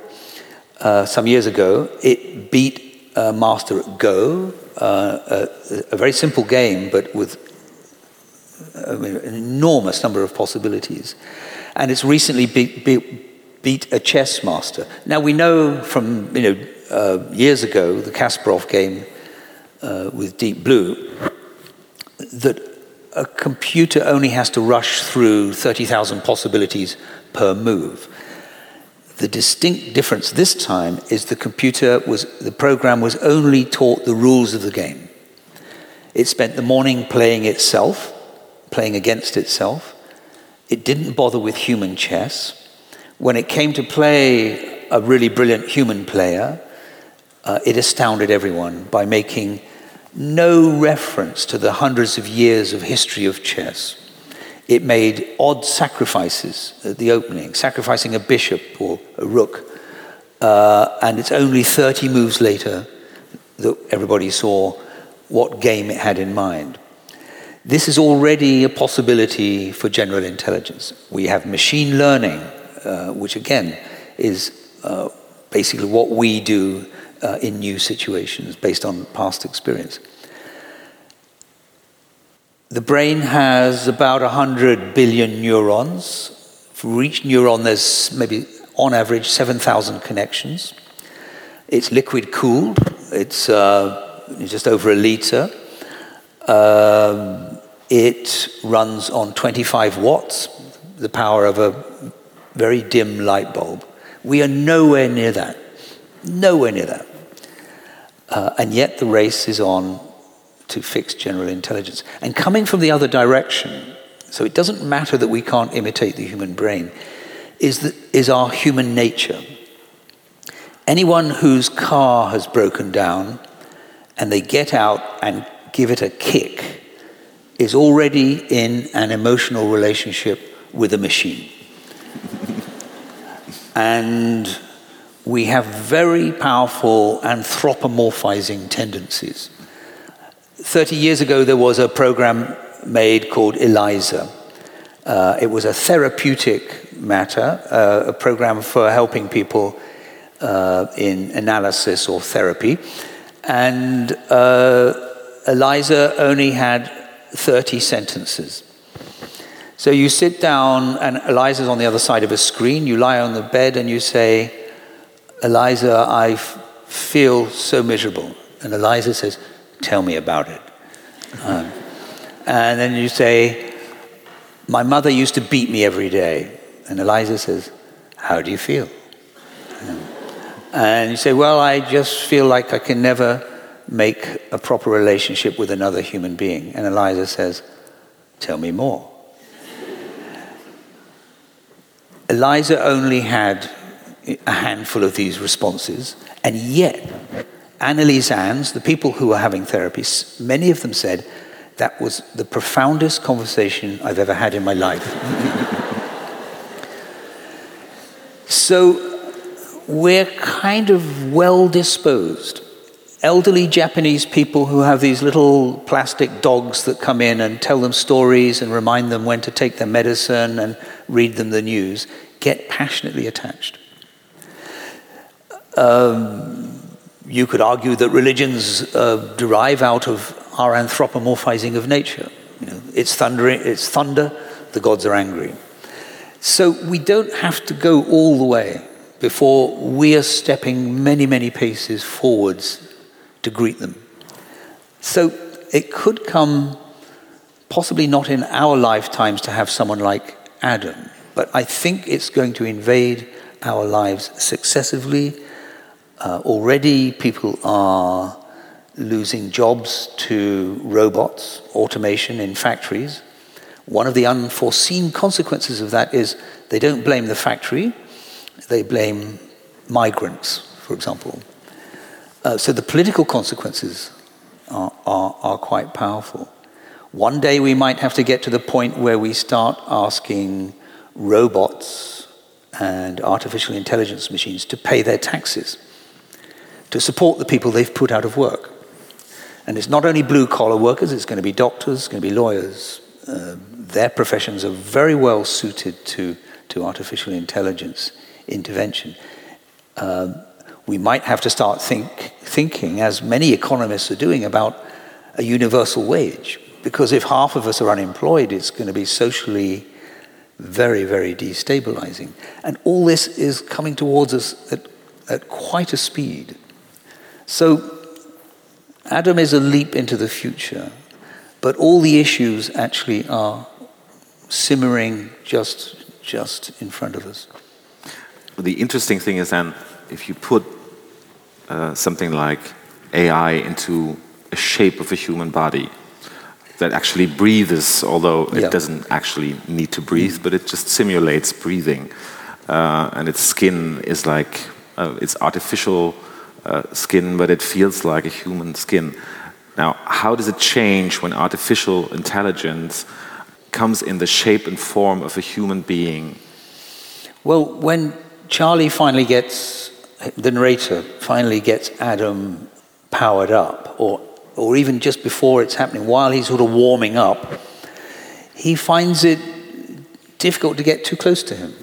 uh, some years ago. It beat uh, Master at Go, uh, a, a, very simple game, but with I mean, an enormous number of possibilities. And it's recently beat, beat, beat a chess master. Now, we know from you know, uh, years ago, the Kasparov game uh, with Deep Blue, that a computer only has to rush through 30,000 possibilities per move. The distinct difference this time is the computer was, the program was only taught the rules of the game. It spent the morning playing itself, playing against itself. It didn't bother with human chess. When it came to play a really brilliant human player, uh, it astounded everyone by making no reference to the hundreds of years of history of chess. It made odd sacrifices at the opening, sacrificing a bishop or a rook. Uh, and it's only 30 moves later that everybody saw what game it had in mind. This is already a possibility for general intelligence. We have machine learning, uh, which again is uh, basically what we do uh, in new situations based on past experience. The brain has about 100 billion neurons. For each neuron, there's maybe on average 7,000 connections. It's liquid cooled, it's uh, just over a liter. Um, it runs on 25 watts, the power of a very dim light bulb. We are nowhere near that. Nowhere near that. Uh, and yet the race is on to fix general intelligence. And coming from the other direction, so it doesn't matter that we can't imitate the human brain, is, the, is our human nature. Anyone whose car has broken down and they get out and give it a kick is already in an emotional relationship with a machine. <laughs> and we have very powerful anthropomorphizing tendencies. 30 years ago, there was a program made called ELIZA. Uh, it was a therapeutic matter, uh, a program for helping people uh, in analysis or therapy. And uh, ELIZA only had 30 sentences. So you sit down, and Eliza's on the other side of a screen. You lie on the bed and you say, Eliza, I feel so miserable. And Eliza says, Tell me about it. Um, and then you say, My mother used to beat me every day. And Eliza says, How do you feel? Um, and you say, Well, I just feel like I can never make a proper relationship with another human being? And Eliza says, Tell me more. Eliza only had a handful of these responses, and yet, analysands, the people who were having therapy, many of them said, that was the profoundest conversation I've ever had in my life. <laughs> so we're kind of well disposed elderly Japanese people who have these little plastic dogs that come in and tell them stories and remind them when to take their medicine and read them the news get passionately attached. Um, you could argue that religions uh, derive out of our anthropomorphizing of nature. You know, it's, thunder, it's thunder, the gods are angry. So we don't have to go all the way before we are stepping many, many paces forwards to greet them. So it could come, possibly not in our lifetimes, to have someone like Adam, but I think it's going to invade our lives successively. Uh, already, people are losing jobs to robots, automation in factories. One of the unforeseen consequences of that is they don't blame the factory, they blame migrants, for example. Uh, so the political consequences are, are, are quite powerful. One day we might have to get to the point where we start asking robots and artificial intelligence machines to pay their taxes, to support the people they've put out of work. And it's not only blue collar workers, it's going to be doctors, it's going to be lawyers. Uh, their professions are very well suited to, to artificial intelligence intervention. Um, we might have to start think, thinking, as many economists are doing, about a universal wage. Because if half of us are unemployed, it's going to be socially very, very destabilizing. And all this is coming towards us at, at quite a speed. So Adam is a leap into the future, but all the issues actually are simmering just, just in front of us. The interesting thing is then, if you put uh, something like AI into a shape of a human body that actually breathes, although it yeah. doesn't actually need to breathe, but it just simulates breathing, uh, and its skin is like uh, it's artificial uh, skin, but it feels like a human skin. Now, how does it change when artificial intelligence comes in the shape and form of a human being? Well, when Charlie finally gets, the narrator finally gets Adam powered up, or, or even just before it's happening, while he's sort of warming up, he finds it difficult to get too close to him.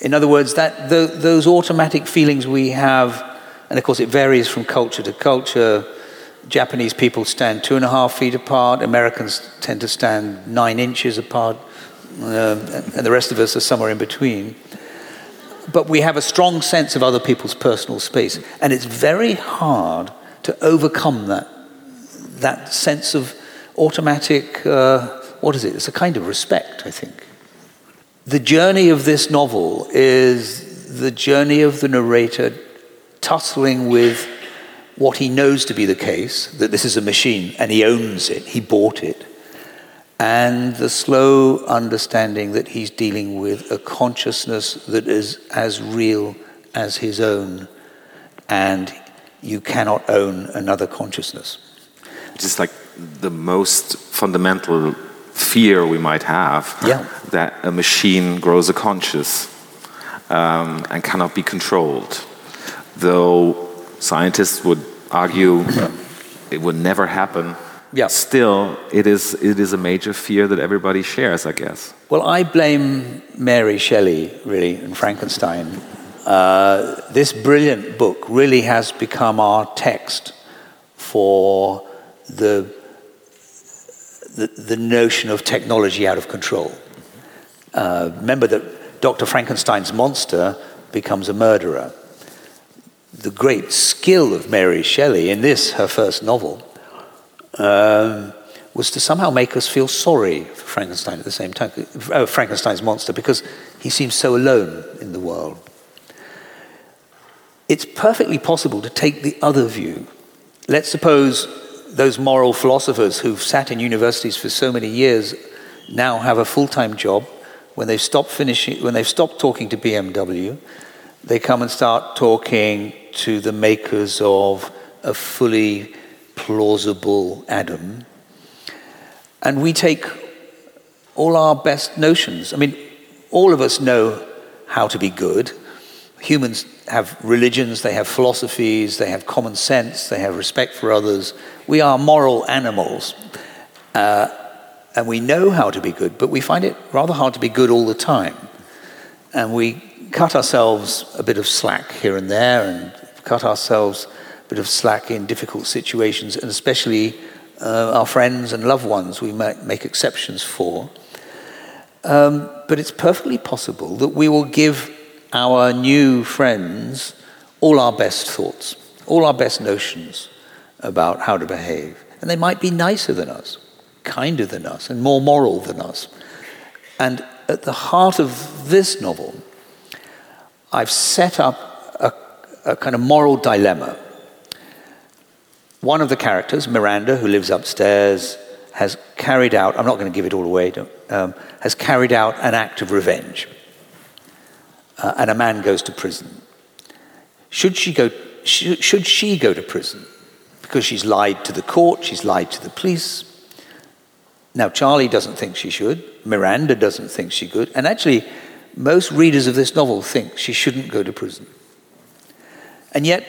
In other words, that the, those automatic feelings we have and of course, it varies from culture to culture. Japanese people stand two and a half feet apart, Americans tend to stand nine inches apart, uh, and the rest of us are somewhere in between. But we have a strong sense of other people's personal space, and it's very hard to overcome that, that sense of automatic, uh, what is it? It's a kind of respect, I think. The journey of this novel is the journey of the narrator tussling with what he knows to be the case, that this is a machine and he owns it, he bought it, and the slow understanding that he's dealing with a consciousness that is as real as his own, and you cannot own another consciousness. It is like the most fundamental fear we might have yeah. that a machine grows a conscious um, and cannot be controlled though scientists would argue it would never happen. Yeah. Still, it is, it is a major fear that everybody shares, I guess. Well, I blame Mary Shelley, really, and Frankenstein. Uh, this brilliant book really has become our text for the, the, the notion of technology out of control. Uh, remember that Dr. Frankenstein's monster becomes a murderer the great skill of Mary Shelley in this, her first novel, um, was to somehow make us feel sorry for Frankenstein at the same time, uh, Frankenstein's monster, because he seems so alone in the world. It's perfectly possible to take the other view. Let's suppose those moral philosophers who've sat in universities for so many years now have a full-time job when they've stopped finishing, when they've stopped talking to BMW, they come and start talking to the makers of a fully plausible Adam. And we take all our best notions. I mean, all of us know how to be good. Humans have religions, they have philosophies, they have common sense, they have respect for others. We are moral animals. Uh, and we know how to be good, but we find it rather hard to be good all the time. And we cut ourselves a bit of slack here and there and cut ourselves a bit of slack in difficult situations, and especially uh, our friends and loved ones we might make exceptions for. Um, but it's perfectly possible that we will give our new friends all our best thoughts, all our best notions about how to behave. And they might be nicer than us, kinder than us, and more moral than us. And at the heart of this novel, I've set up a, kind of moral dilemma. One of the characters, Miranda, who lives upstairs, has carried out, I'm not going to give it all away, um, has carried out an act of revenge. Uh, and a man goes to prison. Should she, go, sh- should she go to prison? Because she's lied to the court, she's lied to the police. Now, Charlie doesn't think she should, Miranda doesn't think she could, and actually, most readers of this novel think she shouldn't go to prison. And yet,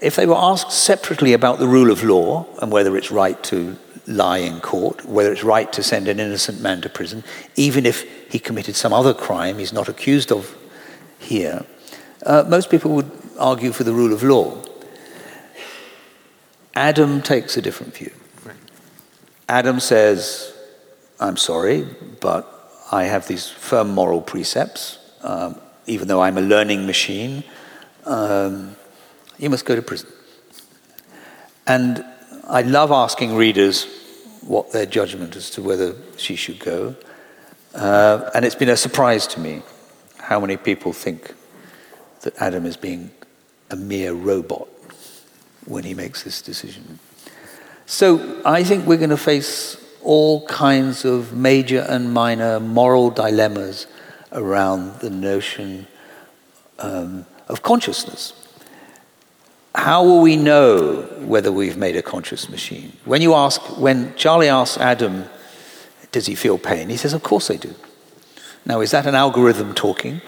if they were asked separately about the rule of law and whether it's right to lie in court, whether it's right to send an innocent man to prison, even if he committed some other crime he's not accused of here, uh, most people would argue for the rule of law. Adam takes a different view. Adam says, I'm sorry, but I have these firm moral precepts. Um, even though I'm a learning machine, um, you must go to prison. And I love asking readers what their judgment as to whether she should go. Uh, and it's been a surprise to me how many people think that Adam is being a mere robot when he makes this decision. So I think we're going to face all kinds of major and minor moral dilemmas around the notion um, of consciousness. How will we know whether we've made a conscious machine? When you ask, when Charlie asks Adam, does he feel pain? He says, of course I do. Now, is that an algorithm talking?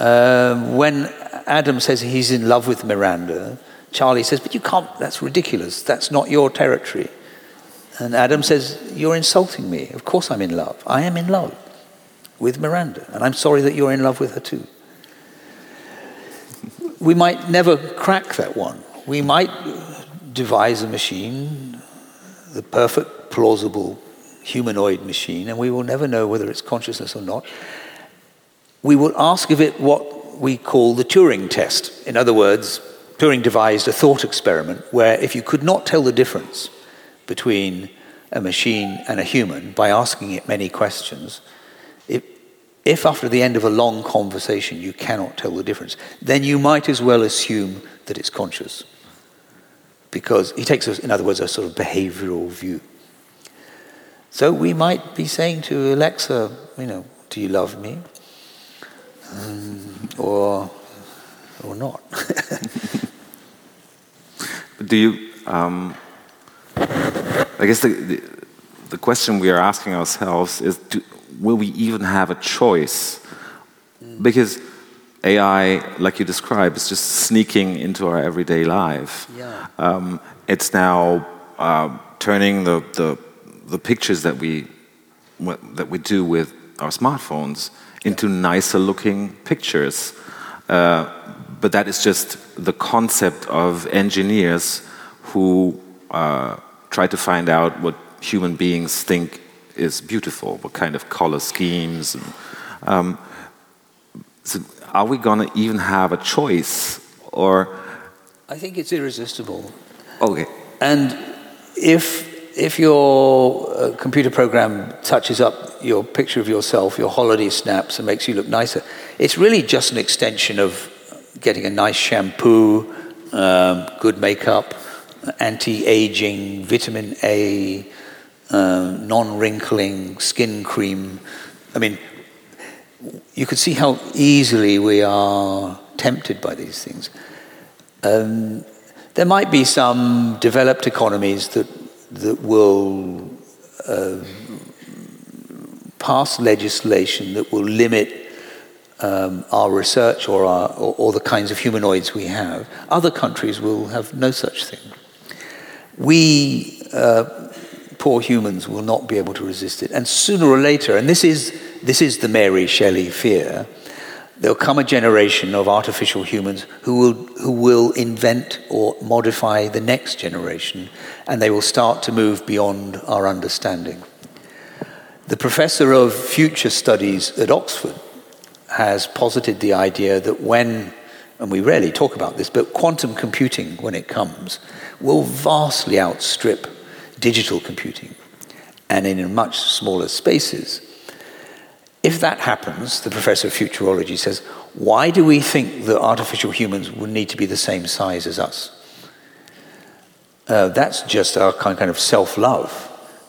Um, when Adam says he's in love with Miranda, Charlie says, but you can't, that's ridiculous. That's not your territory. And Adam says, You're insulting me. Of course I'm in love. I am in love with Miranda, and I'm sorry that you're in love with her too. We might never crack that one. We might devise a machine, the perfect, plausible humanoid machine, and we will never know whether it's consciousness or not. We will ask of it what we call the Turing test. In other words, Turing devised a thought experiment where if you could not tell the difference between a machine and a human by asking it many questions, if after the end of a long conversation you cannot tell the difference, then you might as well assume that it's conscious. Because he takes, in other words, a sort of behavioral view. So we might be saying to Alexa, you know, do you love me? Um, or, or not. <laughs> do you, um, I guess the, the, the, question we are asking ourselves is do, will we even have a choice? Because AI, like you describe, is just sneaking into our everyday life. Yeah. Um, it's now uh, turning the, the, the pictures that we, that we do with our smartphones into yeah. nicer looking pictures. Uh, but that is just the concept of engineers who uh, try to find out what human beings think is beautiful, what kind of color schemes. And, um, so are we going to even have a choice? Or I think it's irresistible. Okay. And if if your uh, computer program touches up your picture of yourself, your holiday snaps, and makes you look nicer, it's really just an extension of getting a nice shampoo, um, good makeup, anti-aging, vitamin A, uh, non-wrinkling skin cream. I mean, you could see how easily we are tempted by these things. Um, there might be some developed economies that that will uh, pass legislation that will limit um, our research or, our, or, or the kinds of humanoids we have. Other countries will have no such thing we uh, poor humans will not be able to resist it. And sooner or later, and this is, this is the Mary Shelley fear, there'll come a generation of artificial humans who will, who will invent or modify the next generation, and they will start to move beyond our understanding. The professor of future studies at Oxford has posited the idea that when, and we rarely talk about this, but quantum computing, when it comes, will vastly outstrip digital computing, and in much smaller spaces. If that happens, the professor of futurology says, why do we think that artificial humans would need to be the same size as us? Uh, that's just our kind of self love.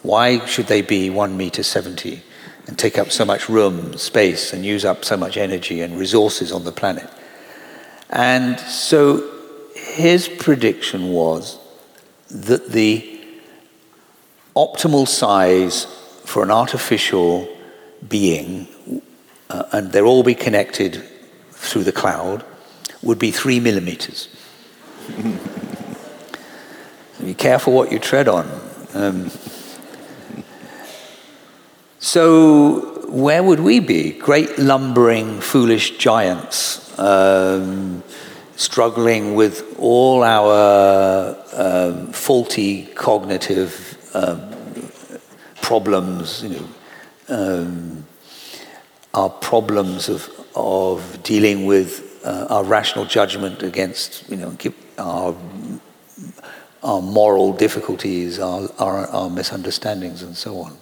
Why should they be one meter 70 and take up so much room, space, and use up so much energy and resources on the planet? And so his prediction was that the optimal size for an artificial being, uh, and they'll all be connected through the cloud, would be three millimeters. <laughs> be careful what you tread on. Um, so, where would we be? Great lumbering, foolish giants, um, struggling with all our um, faulty cognitive um, problems, you know, um, our problems of, of dealing with uh, our rational judgment against, you know, our, our moral difficulties, our, our, our misunderstandings, and so on.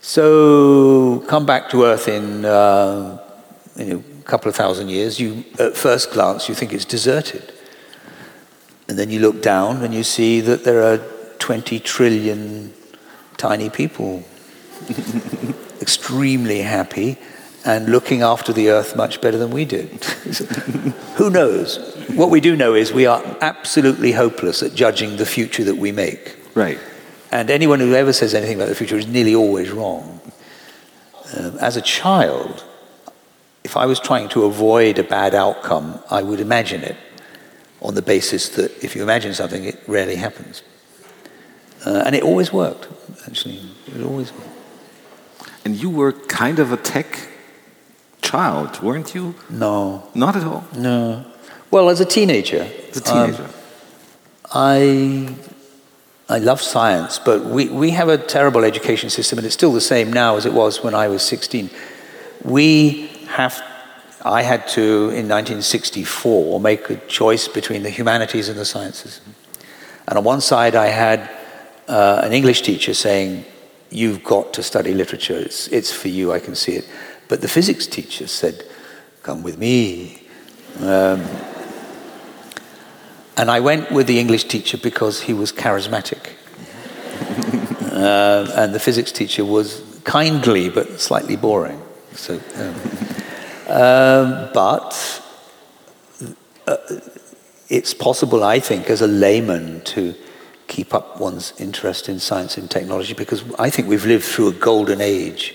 So come back to Earth in uh, you know, a couple of thousand years. You, at first glance, you think it's deserted, and then you look down and you see that there are 20 trillion tiny people <laughs> extremely happy and looking after the earth much better than we did. Who knows? What we do know is we are absolutely hopeless at judging the future that we make. Right. And anyone who ever says anything about the future is nearly always wrong. Um, as a child, if I was trying to avoid a bad outcome, I would imagine it on the basis that if you imagine something, it rarely happens. Uh, and it always worked, actually. It always worked. And you were kind of a tech child, weren't you? No. Not at all? No. Well, as a teenager. As a teenager. Um, I, I love science, but we, we have a terrible education system, and it's still the same now as it was when I was 16. We have, I had to, in 1964, make a choice between the humanities and the sciences. And on one side, I had uh, an English teacher saying, You've got to study literature, it's, it's for you, I can see it. But the physics teacher said, Come with me. Um, and I went with the English teacher because he was charismatic. <laughs> uh, and the physics teacher was kindly but slightly boring. So, um, um, but uh, it's possible, I think, as a layman to keep up one's interest in science and technology because I think we've lived through a golden age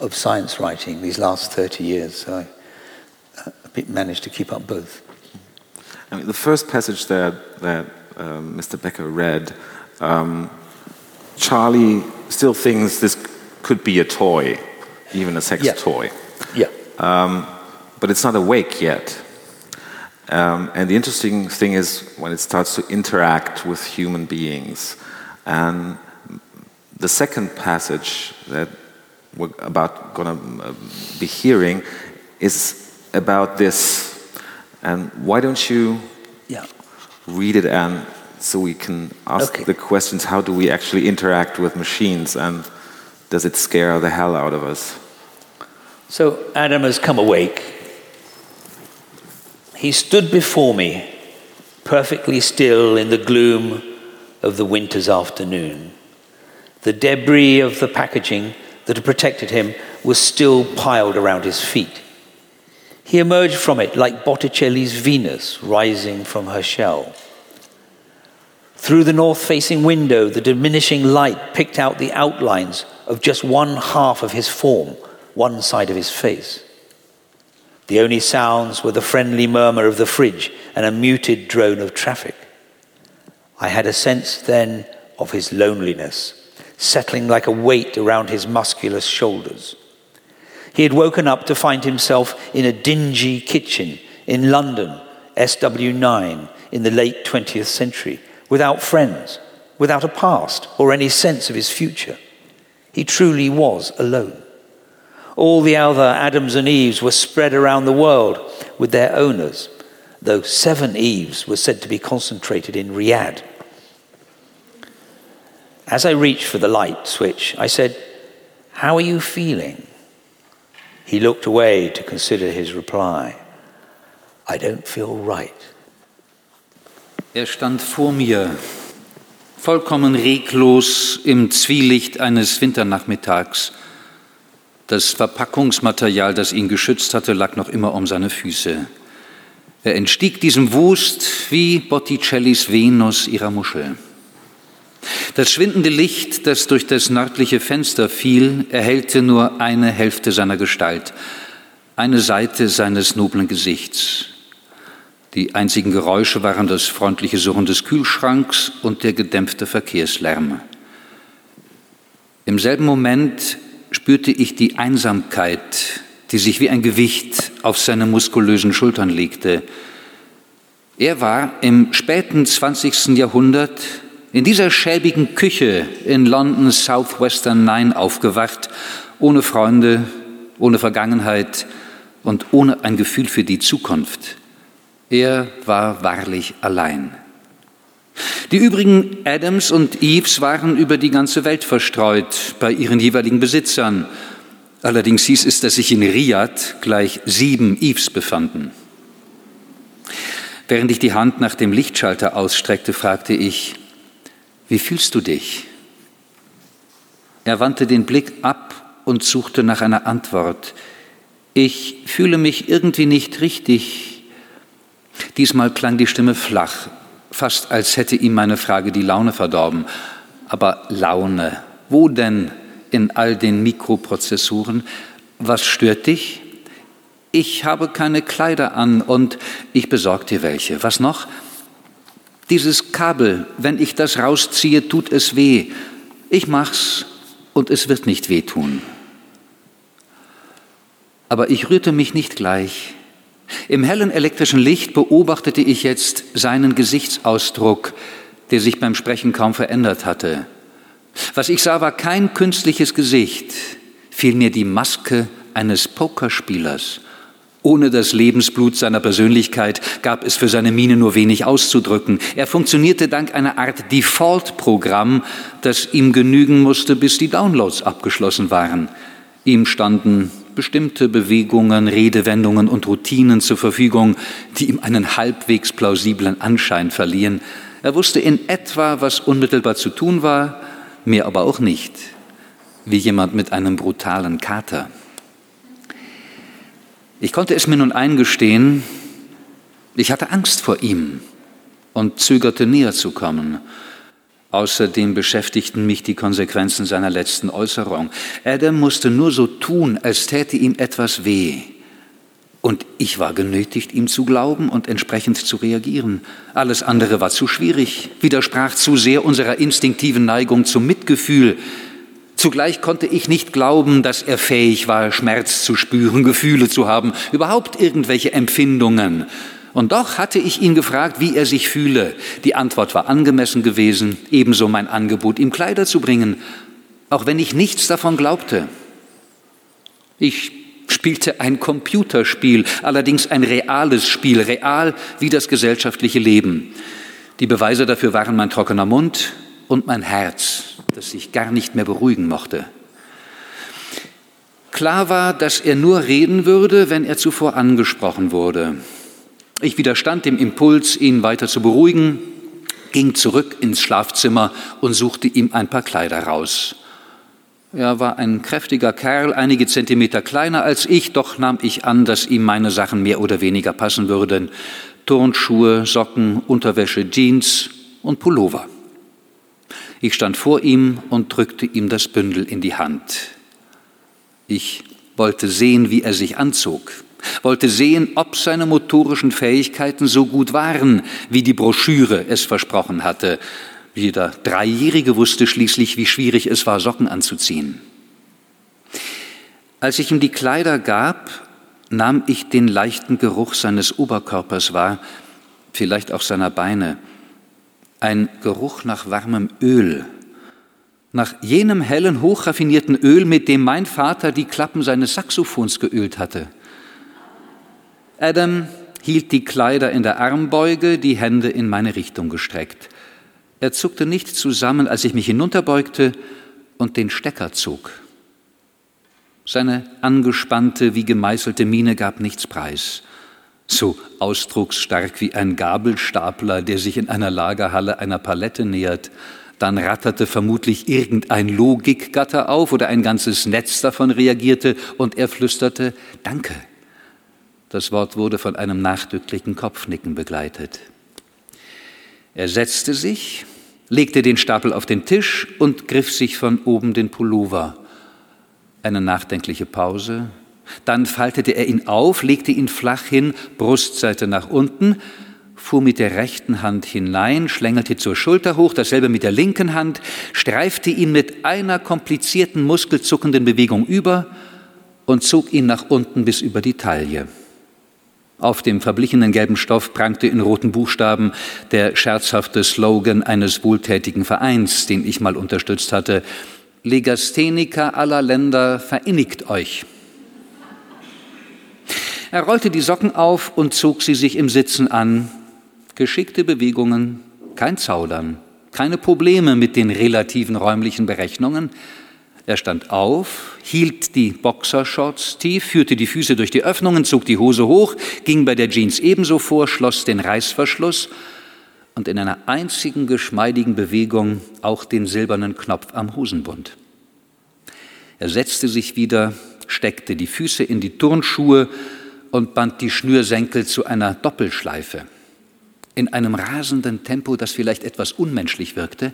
of science writing these last 30 years. So I uh, managed to keep up both. I mean, the first passage that, that um, Mr. Becker read, um, Charlie still thinks this could be a toy, even a sex yeah. toy. Yeah. Um, but it's not awake yet. Um, and the interesting thing is when it starts to interact with human beings. And the second passage that we're about going to uh, be hearing is about this. And why don't you yeah. read it and so we can ask okay. the questions how do we actually interact with machines and does it scare the hell out of us? So Adam has come awake he stood before me, perfectly still in the gloom of the winter's afternoon. The debris of the packaging that had protected him was still piled around his feet. He emerged from it like Botticelli's Venus rising from her shell. Through the north facing window, the diminishing light picked out the outlines of just one half of his form, one side of his face. The only sounds were the friendly murmur of the fridge and a muted drone of traffic. I had a sense then of his loneliness, settling like a weight around his muscular shoulders. He had woken up to find himself in a dingy kitchen in London, SW9, in the late 20th century, without friends, without a past or any sense of his future. He truly was alone. All the other Adams and Eves were spread around the world with their owners, though seven Eves were said to be concentrated in Riyadh. As I reached for the light switch, I said, How are you feeling? He looked away to consider his reply. I don't feel right. Er stand vor mir, vollkommen reglos im Zwielicht eines Winternachmittags. Das Verpackungsmaterial, das ihn geschützt hatte, lag noch immer um seine Füße. Er entstieg diesem Wust wie Botticellis Venus ihrer Muschel. Das schwindende Licht, das durch das nördliche Fenster fiel, erhellte nur eine Hälfte seiner Gestalt, eine Seite seines noblen Gesichts. Die einzigen Geräusche waren das freundliche Surren des Kühlschranks und der gedämpfte Verkehrslärm. Im selben Moment spürte ich die Einsamkeit, die sich wie ein Gewicht auf seine muskulösen Schultern legte. Er war im späten 20. Jahrhundert in dieser schäbigen Küche in Londons Southwestern Nine aufgewacht, ohne Freunde, ohne Vergangenheit und ohne ein Gefühl für die Zukunft. Er war wahrlich allein. Die übrigen Adams und Eves waren über die ganze Welt verstreut bei ihren jeweiligen Besitzern. Allerdings hieß es, dass sich in Riyadh gleich sieben Eves befanden. Während ich die Hand nach dem Lichtschalter ausstreckte, fragte ich, wie fühlst du dich? Er wandte den Blick ab und suchte nach einer Antwort. Ich fühle mich irgendwie nicht richtig. Diesmal klang die Stimme flach, fast als hätte ihm meine Frage die Laune verdorben. Aber Laune, wo denn in all den Mikroprozessoren? Was stört dich? Ich habe keine Kleider an und ich besorge dir welche. Was noch? Dieses Kabel, wenn ich das rausziehe, tut es weh. Ich mach's und es wird nicht wehtun. Aber ich rührte mich nicht gleich. Im hellen elektrischen Licht beobachtete ich jetzt seinen Gesichtsausdruck, der sich beim Sprechen kaum verändert hatte. Was ich sah, war kein künstliches Gesicht, vielmehr die Maske eines Pokerspielers ohne das Lebensblut seiner Persönlichkeit gab es für seine Miene nur wenig auszudrücken. Er funktionierte dank einer Art Default-Programm, das ihm genügen musste, bis die Downloads abgeschlossen waren. Ihm standen bestimmte Bewegungen, Redewendungen und Routinen zur Verfügung, die ihm einen halbwegs plausiblen Anschein verliehen. Er wusste in etwa, was unmittelbar zu tun war, mehr aber auch nicht, wie jemand mit einem brutalen Kater. Ich konnte es mir nun eingestehen, ich hatte Angst vor ihm und zögerte näher zu kommen. Außerdem beschäftigten mich die Konsequenzen seiner letzten Äußerung. Adam musste nur so tun, als täte ihm etwas weh. Und ich war genötigt, ihm zu glauben und entsprechend zu reagieren. Alles andere war zu schwierig, widersprach zu sehr unserer instinktiven Neigung zum Mitgefühl, Zugleich konnte ich nicht glauben, dass er fähig war, Schmerz zu spüren, Gefühle zu haben, überhaupt irgendwelche Empfindungen. Und doch hatte ich ihn gefragt, wie er sich fühle. Die Antwort war angemessen gewesen, ebenso mein Angebot, ihm Kleider zu bringen, auch wenn ich nichts davon glaubte. Ich spielte ein Computerspiel, allerdings ein reales Spiel, real wie das gesellschaftliche Leben. Die Beweise dafür waren mein trockener Mund und mein Herz das sich gar nicht mehr beruhigen mochte. Klar war, dass er nur reden würde, wenn er zuvor angesprochen wurde. Ich widerstand dem Impuls, ihn weiter zu beruhigen, ging zurück ins Schlafzimmer und suchte ihm ein paar Kleider raus. Er war ein kräftiger Kerl, einige Zentimeter kleiner als ich, doch nahm ich an, dass ihm meine Sachen mehr oder weniger passen würden. Turnschuhe, Socken, Unterwäsche, Jeans und Pullover. Ich stand vor ihm und drückte ihm das Bündel in die Hand. Ich wollte sehen, wie er sich anzog, wollte sehen, ob seine motorischen Fähigkeiten so gut waren, wie die Broschüre es versprochen hatte. Jeder Dreijährige wusste schließlich, wie schwierig es war, Socken anzuziehen. Als ich ihm die Kleider gab, nahm ich den leichten Geruch seines Oberkörpers wahr, vielleicht auch seiner Beine ein Geruch nach warmem Öl, nach jenem hellen, hochraffinierten Öl, mit dem mein Vater die Klappen seines Saxophons geölt hatte. Adam hielt die Kleider in der Armbeuge, die Hände in meine Richtung gestreckt. Er zuckte nicht zusammen, als ich mich hinunterbeugte und den Stecker zog. Seine angespannte, wie gemeißelte Miene gab nichts preis. So ausdrucksstark wie ein Gabelstapler, der sich in einer Lagerhalle einer Palette nähert. Dann ratterte vermutlich irgendein Logikgatter auf oder ein ganzes Netz davon reagierte und er flüsterte Danke. Das Wort wurde von einem nachdrücklichen Kopfnicken begleitet. Er setzte sich, legte den Stapel auf den Tisch und griff sich von oben den Pullover. Eine nachdenkliche Pause. Dann faltete er ihn auf, legte ihn flach hin, Brustseite nach unten, fuhr mit der rechten Hand hinein, schlängelte zur Schulter hoch, dasselbe mit der linken Hand, streifte ihn mit einer komplizierten, muskelzuckenden Bewegung über und zog ihn nach unten bis über die Taille. Auf dem verblichenen gelben Stoff prangte in roten Buchstaben der scherzhafte Slogan eines wohltätigen Vereins, den ich mal unterstützt hatte. Legastheniker aller Länder, verinnigt euch. Er rollte die Socken auf und zog sie sich im Sitzen an. Geschickte Bewegungen, kein Zaudern, keine Probleme mit den relativen räumlichen Berechnungen. Er stand auf, hielt die Boxershorts tief, führte die Füße durch die Öffnungen, zog die Hose hoch, ging bei der Jeans ebenso vor, schloss den Reißverschluss und in einer einzigen geschmeidigen Bewegung auch den silbernen Knopf am Hosenbund. Er setzte sich wieder, steckte die Füße in die Turnschuhe und band die Schnürsenkel zu einer Doppelschleife. In einem rasenden Tempo, das vielleicht etwas unmenschlich wirkte,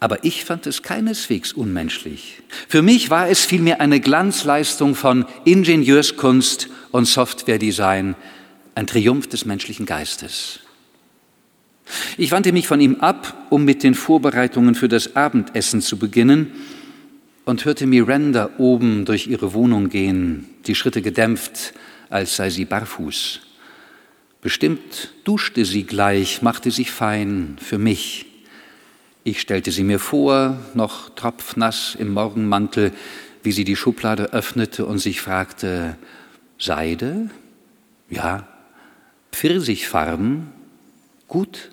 aber ich fand es keineswegs unmenschlich. Für mich war es vielmehr eine Glanzleistung von Ingenieurskunst und Softwaredesign, ein Triumph des menschlichen Geistes. Ich wandte mich von ihm ab, um mit den Vorbereitungen für das Abendessen zu beginnen und hörte Miranda oben durch ihre Wohnung gehen, die Schritte gedämpft, als sei sie barfuß. Bestimmt duschte sie gleich, machte sich fein für mich. Ich stellte sie mir vor, noch tropfnass im Morgenmantel, wie sie die Schublade öffnete und sich fragte, Seide? Ja. Pfirsichfarben? Gut.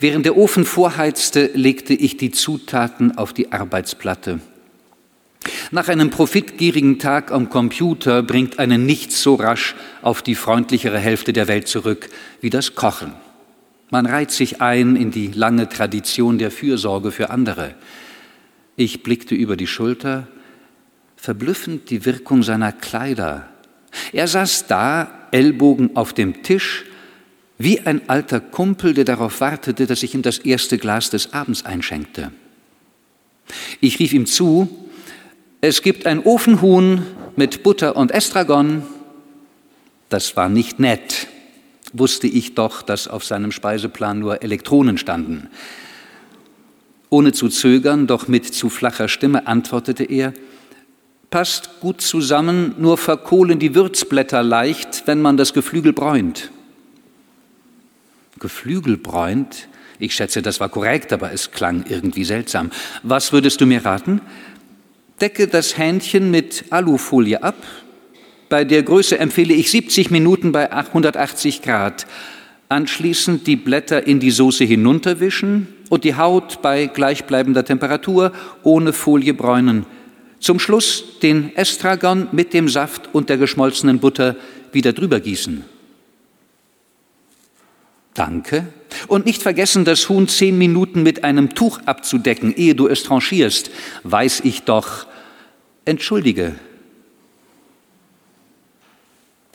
Während der Ofen vorheizte, legte ich die Zutaten auf die Arbeitsplatte. Nach einem profitgierigen Tag am Computer bringt einen nichts so rasch auf die freundlichere Hälfte der Welt zurück wie das Kochen. Man reiht sich ein in die lange Tradition der Fürsorge für andere. Ich blickte über die Schulter, verblüffend die Wirkung seiner Kleider. Er saß da, Ellbogen auf dem Tisch, wie ein alter Kumpel, der darauf wartete, dass ich ihm das erste Glas des Abends einschenkte. Ich rief ihm zu, es gibt ein Ofenhuhn mit Butter und Estragon. Das war nicht nett wusste ich doch, dass auf seinem Speiseplan nur Elektronen standen. Ohne zu zögern, doch mit zu flacher Stimme antwortete er, passt gut zusammen, nur verkohlen die Würzblätter leicht, wenn man das Geflügel bräunt. Geflügel bräunt? Ich schätze, das war korrekt, aber es klang irgendwie seltsam. Was würdest du mir raten? Decke das Hähnchen mit Alufolie ab, bei der Größe empfehle ich 70 Minuten bei 180 Grad. Anschließend die Blätter in die Soße hinunterwischen und die Haut bei gleichbleibender Temperatur ohne Folie bräunen. Zum Schluss den Estragon mit dem Saft und der geschmolzenen Butter wieder drüber gießen. Danke. Und nicht vergessen, das Huhn zehn Minuten mit einem Tuch abzudecken, ehe du es tranchierst. Weiß ich doch. Entschuldige,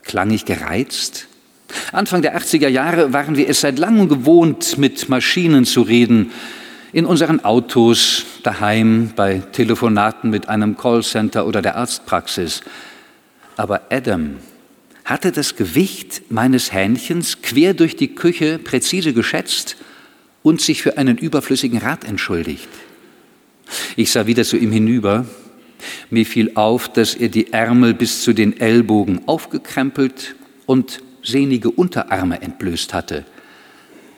Klang ich gereizt? Anfang der 80er Jahre waren wir es seit langem gewohnt, mit Maschinen zu reden. In unseren Autos, daheim, bei Telefonaten mit einem Callcenter oder der Arztpraxis. Aber Adam hatte das Gewicht meines Hähnchens quer durch die Küche präzise geschätzt und sich für einen überflüssigen Rat entschuldigt. Ich sah wieder zu ihm hinüber mir fiel auf, dass er die Ärmel bis zu den Ellbogen aufgekrempelt und sehnige Unterarme entblößt hatte.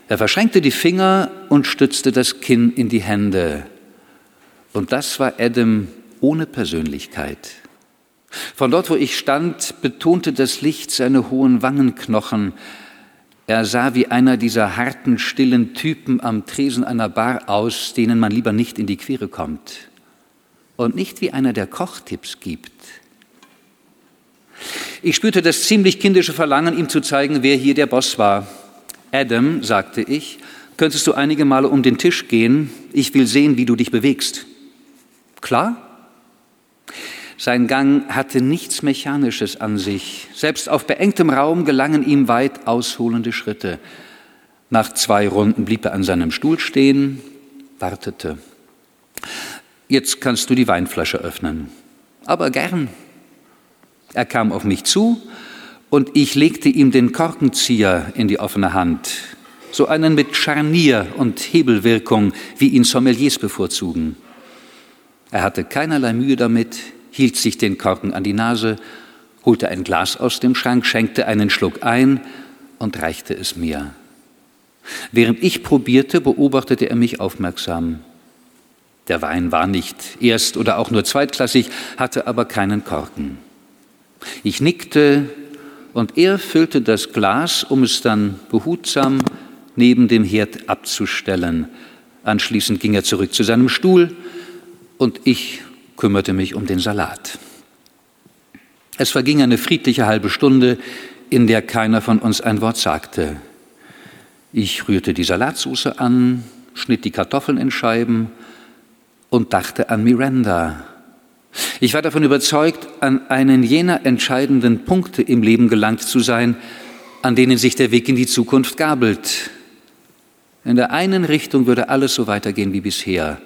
Er verschränkte die Finger und stützte das Kinn in die Hände. Und das war Adam ohne Persönlichkeit. Von dort, wo ich stand, betonte das Licht seine hohen Wangenknochen. Er sah wie einer dieser harten, stillen Typen am Tresen einer Bar aus, denen man lieber nicht in die Quere kommt. Und nicht wie einer, der Kochtipps gibt. Ich spürte das ziemlich kindische Verlangen, ihm zu zeigen, wer hier der Boss war. Adam, sagte ich, könntest du einige Male um den Tisch gehen? Ich will sehen, wie du dich bewegst. Klar? Sein Gang hatte nichts Mechanisches an sich. Selbst auf beengtem Raum gelangen ihm weit ausholende Schritte. Nach zwei Runden blieb er an seinem Stuhl stehen, wartete. Jetzt kannst du die Weinflasche öffnen. Aber gern. Er kam auf mich zu und ich legte ihm den Korkenzieher in die offene Hand. So einen mit Scharnier und Hebelwirkung, wie ihn Sommeliers bevorzugen. Er hatte keinerlei Mühe damit, hielt sich den Korken an die Nase, holte ein Glas aus dem Schrank, schenkte einen Schluck ein und reichte es mir. Während ich probierte, beobachtete er mich aufmerksam. Der Wein war nicht erst oder auch nur zweitklassig, hatte aber keinen Korken. Ich nickte und er füllte das Glas, um es dann behutsam neben dem Herd abzustellen. Anschließend ging er zurück zu seinem Stuhl und ich kümmerte mich um den Salat. Es verging eine friedliche halbe Stunde, in der keiner von uns ein Wort sagte. Ich rührte die Salatsauce an, schnitt die Kartoffeln in Scheiben und dachte an Miranda. Ich war davon überzeugt, an einen jener entscheidenden Punkte im Leben gelangt zu sein, an denen sich der Weg in die Zukunft gabelt. In der einen Richtung würde alles so weitergehen wie bisher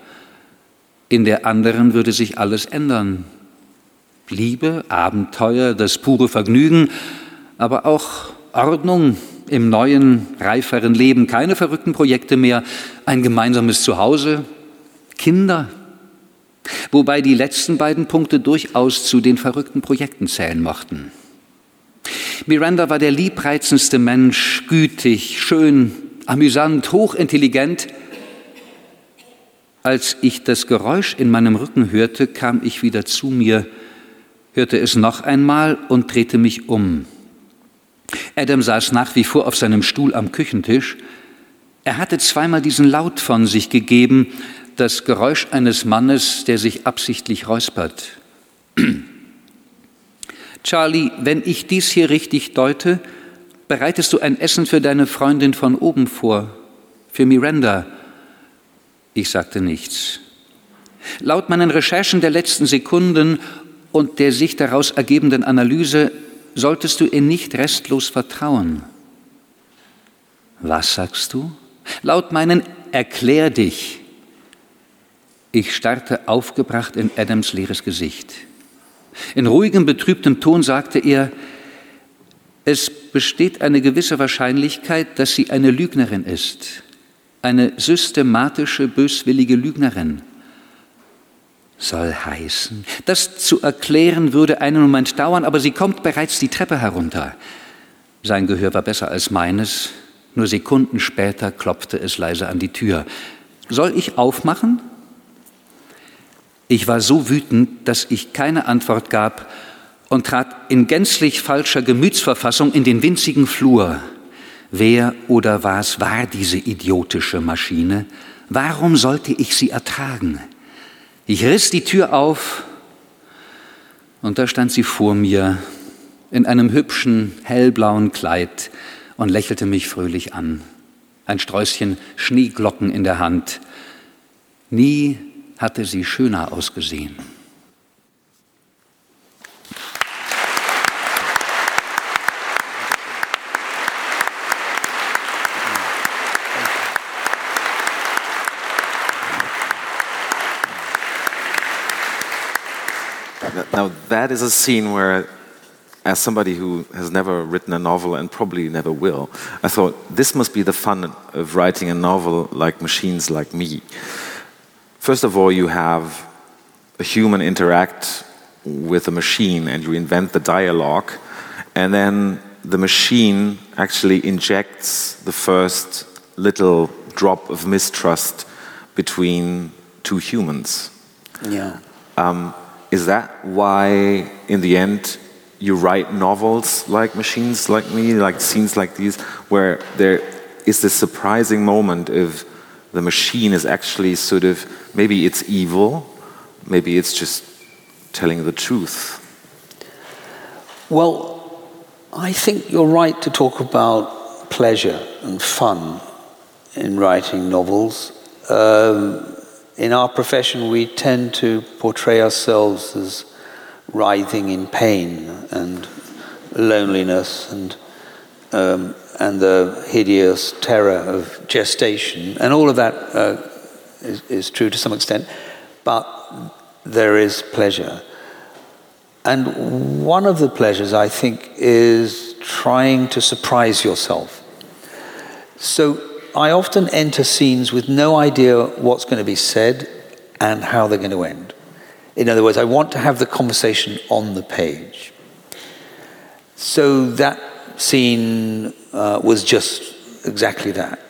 in der anderen würde sich alles ändern. Liebe, Abenteuer, das pure Vergnügen, aber auch Ordnung im neuen, reiferen Leben, keine verrückten Projekte mehr, ein gemeinsames Zuhause, Kinder. Wobei die letzten beiden Punkte durchaus zu den verrückten Projekten zählen mochten. Miranda war der liebreizendste Mensch, gütig, schön, amüsant, hochintelligent, als ich das Geräusch in meinem Rücken hörte, kam ich wieder zu mir, hörte es noch einmal und drehte mich um. Adam saß nach wie vor auf seinem Stuhl am Küchentisch. Er hatte zweimal diesen Laut von sich gegeben, das Geräusch eines Mannes, der sich absichtlich räuspert. <clears throat> Charlie, wenn ich dies hier richtig deute, bereitest du ein Essen für deine Freundin von oben vor, für Miranda. Ich sagte nichts. Laut meinen Recherchen der letzten Sekunden und der sich daraus ergebenden Analyse solltest du ihr nicht restlos vertrauen. Was sagst du? Laut meinen Erklär dich. Ich starrte aufgebracht in Adams leeres Gesicht. In ruhigem, betrübtem Ton sagte er, es besteht eine gewisse Wahrscheinlichkeit, dass sie eine Lügnerin ist eine systematische, böswillige Lügnerin. Soll heißen, das zu erklären würde einen Moment dauern, aber sie kommt bereits die Treppe herunter. Sein Gehör war besser als meines, nur Sekunden später klopfte es leise an die Tür. Soll ich aufmachen? Ich war so wütend, dass ich keine Antwort gab und trat in gänzlich falscher Gemütsverfassung in den winzigen Flur. Wer oder was war diese idiotische Maschine? Warum sollte ich sie ertragen? Ich riss die Tür auf und da stand sie vor mir in einem hübschen hellblauen Kleid und lächelte mich fröhlich an. Ein Sträußchen Schneeglocken in der Hand. Nie hatte sie schöner ausgesehen. Now, that is a scene where, as somebody who has never written a novel and probably never will, I thought this must be the fun of writing a novel like Machines Like Me. First of all, you have a human interact with a machine and you invent the dialogue, and then the machine actually injects the first little drop of mistrust between two humans. Yeah. Um, is that why, in the end, you write novels like Machines Like Me, like scenes like these, where there is this surprising moment if the machine is actually sort of maybe it's evil, maybe it's just telling the truth. Well, I think you're right to talk about pleasure and fun in writing novels. Um, in our profession, we tend to portray ourselves as writhing in pain and loneliness and um, and the hideous terror of gestation, and all of that uh, is, is true to some extent, but there is pleasure. And one of the pleasures, I think, is trying to surprise yourself. So I often enter scenes with no idea what's going to be said and how they're going to end. In other words, I want to have the conversation on the page. So that scene uh, was just exactly that.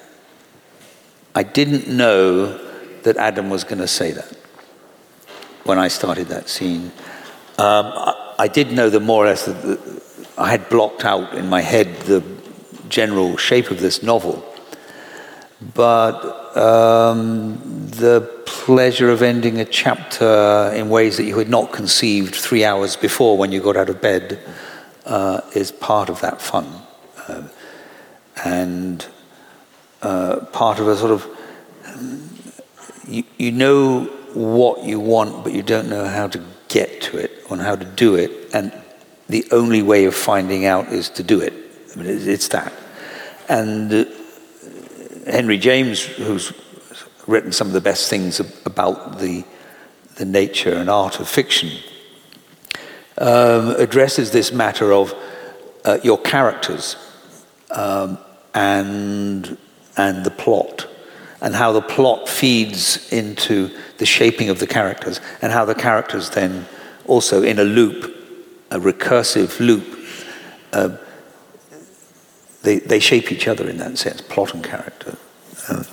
I didn't know that Adam was going to say that when I started that scene. Um, I, I, did know that more or less that I had blocked out in my head the general shape of this novel but um, the pleasure of ending a chapter in ways that you had not conceived three hours before when you got out of bed uh, is part of that fun. Uh, and uh, part of a sort of, you, you know what you want, but you don't know how to get to it, on how to do it. And the only way of finding out is to do it. I mean, it's that. And Henry James, who's written some of the best things about the, the nature and art of fiction, um, addresses this matter of uh, your characters um, and, and the plot, and how the plot feeds into the shaping of the characters, and how the characters then also in a loop, a recursive loop, uh, they, they shape each other in that sense, plot and character. Um,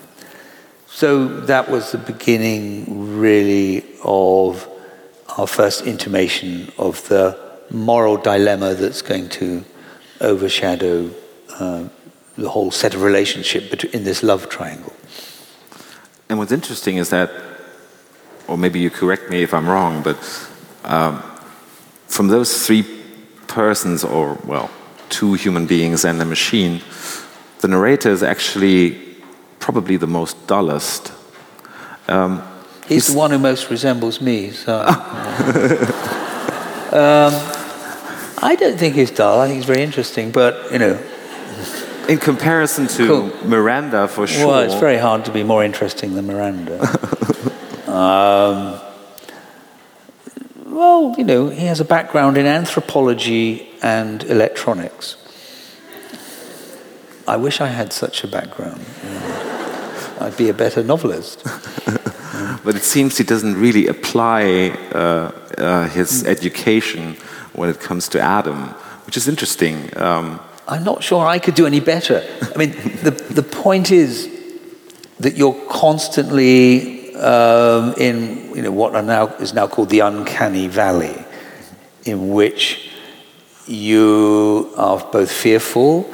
so that was the beginning, really, of our first intimation of the moral dilemma that's going to overshadow uh, the whole set of relationship in this love triangle. And what's interesting is that, or maybe you correct me if I'm wrong, but um, from those three persons, or well, two human beings and a machine, the narrator is actually probably the most dullest. Um, he's, the one who most resembles me. So, <laughs> um, I don't think he's dull. I think he's very interesting, but you know. In comparison to cool. Miranda, for sure. Well, it's very hard to be more interesting than Miranda. <laughs> um, well, you know, he has a background in anthropology and electronics. I wish I had such a background. I'd be a better novelist. <laughs> but it seems he doesn't really apply uh, uh, his education when it comes to Adam, which is interesting. Um, I'm not sure I could do any better. I mean, <laughs> the, the point is that you're constantly um, in you know, what are now, is now called the uncanny valley, in which you are both fearful,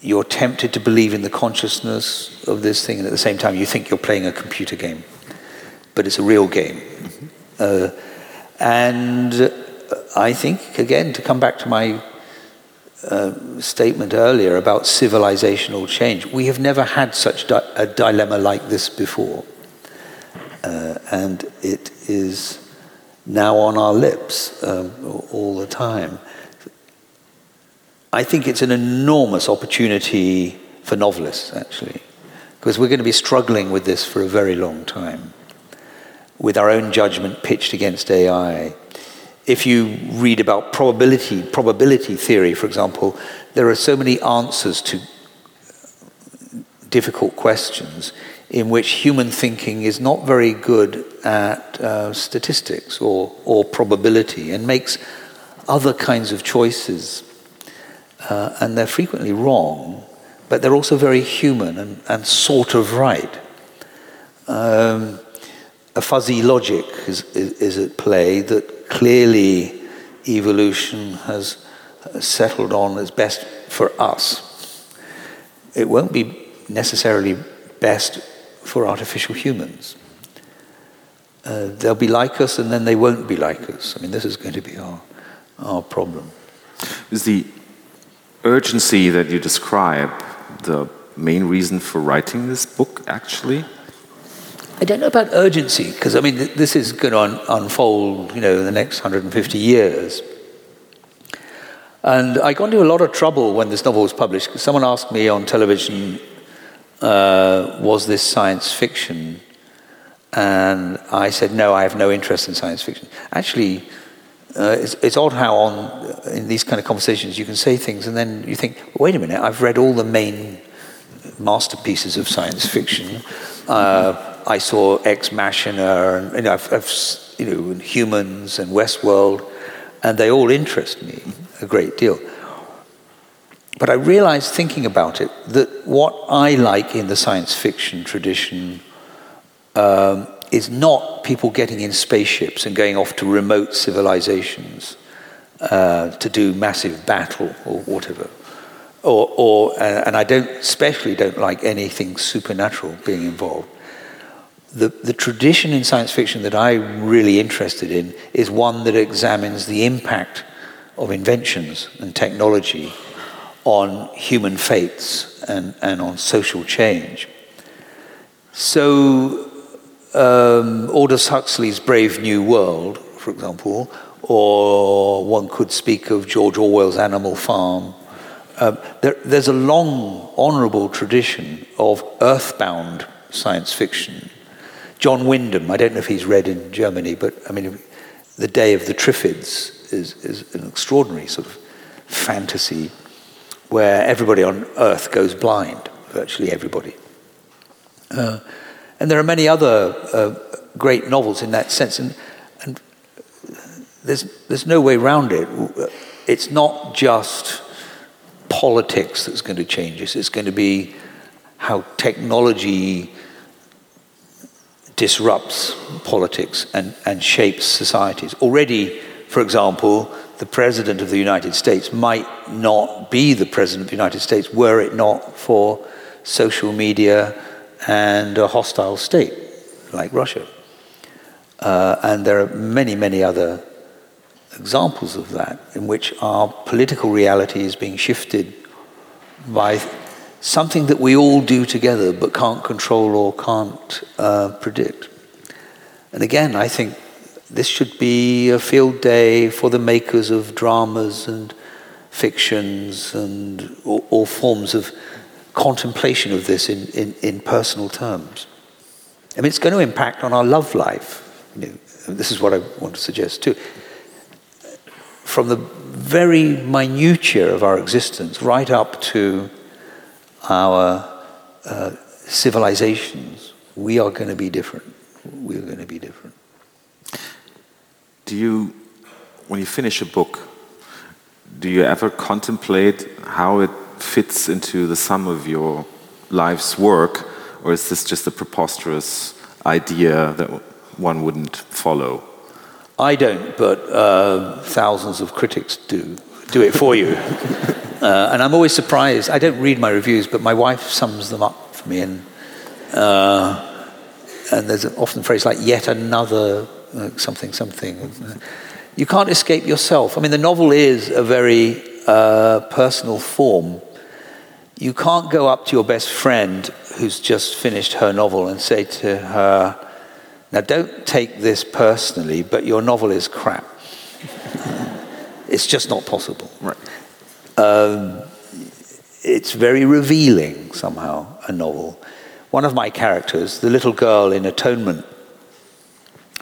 you're tempted to believe in the consciousness of this thing, and at the same time, you think you're playing a computer game, but it's a real game. Mm-hmm. Uh, and I think, again, to come back to my uh, statement earlier about civilizational change, we have never had such di- a dilemma like this before. Uh, and it is now on our lips um, all the time. I think it's an enormous opportunity for novelists, actually, because we're going to be struggling with this for a very long time, with our own judgment pitched against AI. If you read about probability, probability theory, for example, there are so many answers to difficult questions in which human thinking is not very good at uh, statistics or, or probability and makes other kinds of choices. Uh, and they're frequently wrong, but they're also very human and, and sort of right. Um, a fuzzy logic is, is, is, at play that clearly evolution has settled on as best for us. It won't be necessarily best for artificial humans. Uh, they'll be like us and then they won't be like us. I mean, this is going to be our, our problem. Is the urgency that you describe the main reason for writing this book, actually? I don't know about urgency, because I mean, th- this is going to un- unfold, you know, in the next 150 years. And I got into a lot of trouble when this novel was published. Someone asked me on television, uh, was this science fiction? And I said, no, I have no interest in science fiction. Actually, uh, it's, it's, odd how on in these kind of conversations you can say things and then you think, wait a minute, I've read all the main masterpieces of science fiction. Uh, I saw Ex Machina, and you know, I've, I've, you know, Humans and Westworld, and they all interest me a great deal. But I realized, thinking about it, that what I like in the science fiction tradition um, is not people getting in spaceships and going off to remote civilizations uh, to do massive battle or whatever. Or, or uh, and I don't, especially don't like anything supernatural being involved. The, the tradition in science fiction that I'm really interested in is one that examines the impact of inventions and technology on human fates and, and on social change. So um, Aldous Huxley's Brave New World, for example, or one could speak of George Orwell's Animal Farm. Um, there, there's a long, honourable tradition of earthbound science fiction. John Wyndham, I don't know if he's read in Germany, but I mean, The Day of the Triffids is, is an extraordinary sort of fantasy where everybody on Earth goes blind, virtually everybody. Uh, and there are many other uh, great novels in that sense. And, and there's, there's no way around it. It's not just politics that's going to change us, it's going to be how technology disrupts politics and, and shapes societies. Already, for example, the President of the United States might not be the President of the United States were it not for social media and a hostile state like Russia. Uh, and there are many, many other examples of that in which our political reality is being shifted by something that we all do together but can't control or can't uh, predict. And again, I think this should be a field day for the makers of dramas and fictions and all, all forms of contemplation of this in, in, in, personal terms. I mean, it's going to impact on our love life. You know, this is what I want to suggest too. From the very minutiae of our existence right up to our uh, civilizations, we are going to be different. We are going to be different. Do you, when you finish a book, do you ever contemplate how it fits into the sum of your life's work, or is this just a preposterous idea that one wouldn't follow? I don't, but uh, thousands of critics do do it for you. <laughs> uh, and I'm always surprised. I don't read my reviews, but my wife sums them up for me. And, uh, and there's often a phrase like, yet another uh, something, something. You can't escape yourself. I mean, the novel is a very uh, personal form. You can't go up to your best friend who's just finished her novel and say to her, now don't take this personally, but your novel is crap. <laughs> It's just not possible. Right. Um, it's very revealing somehow, a novel. One of my characters, the little girl in Atonement,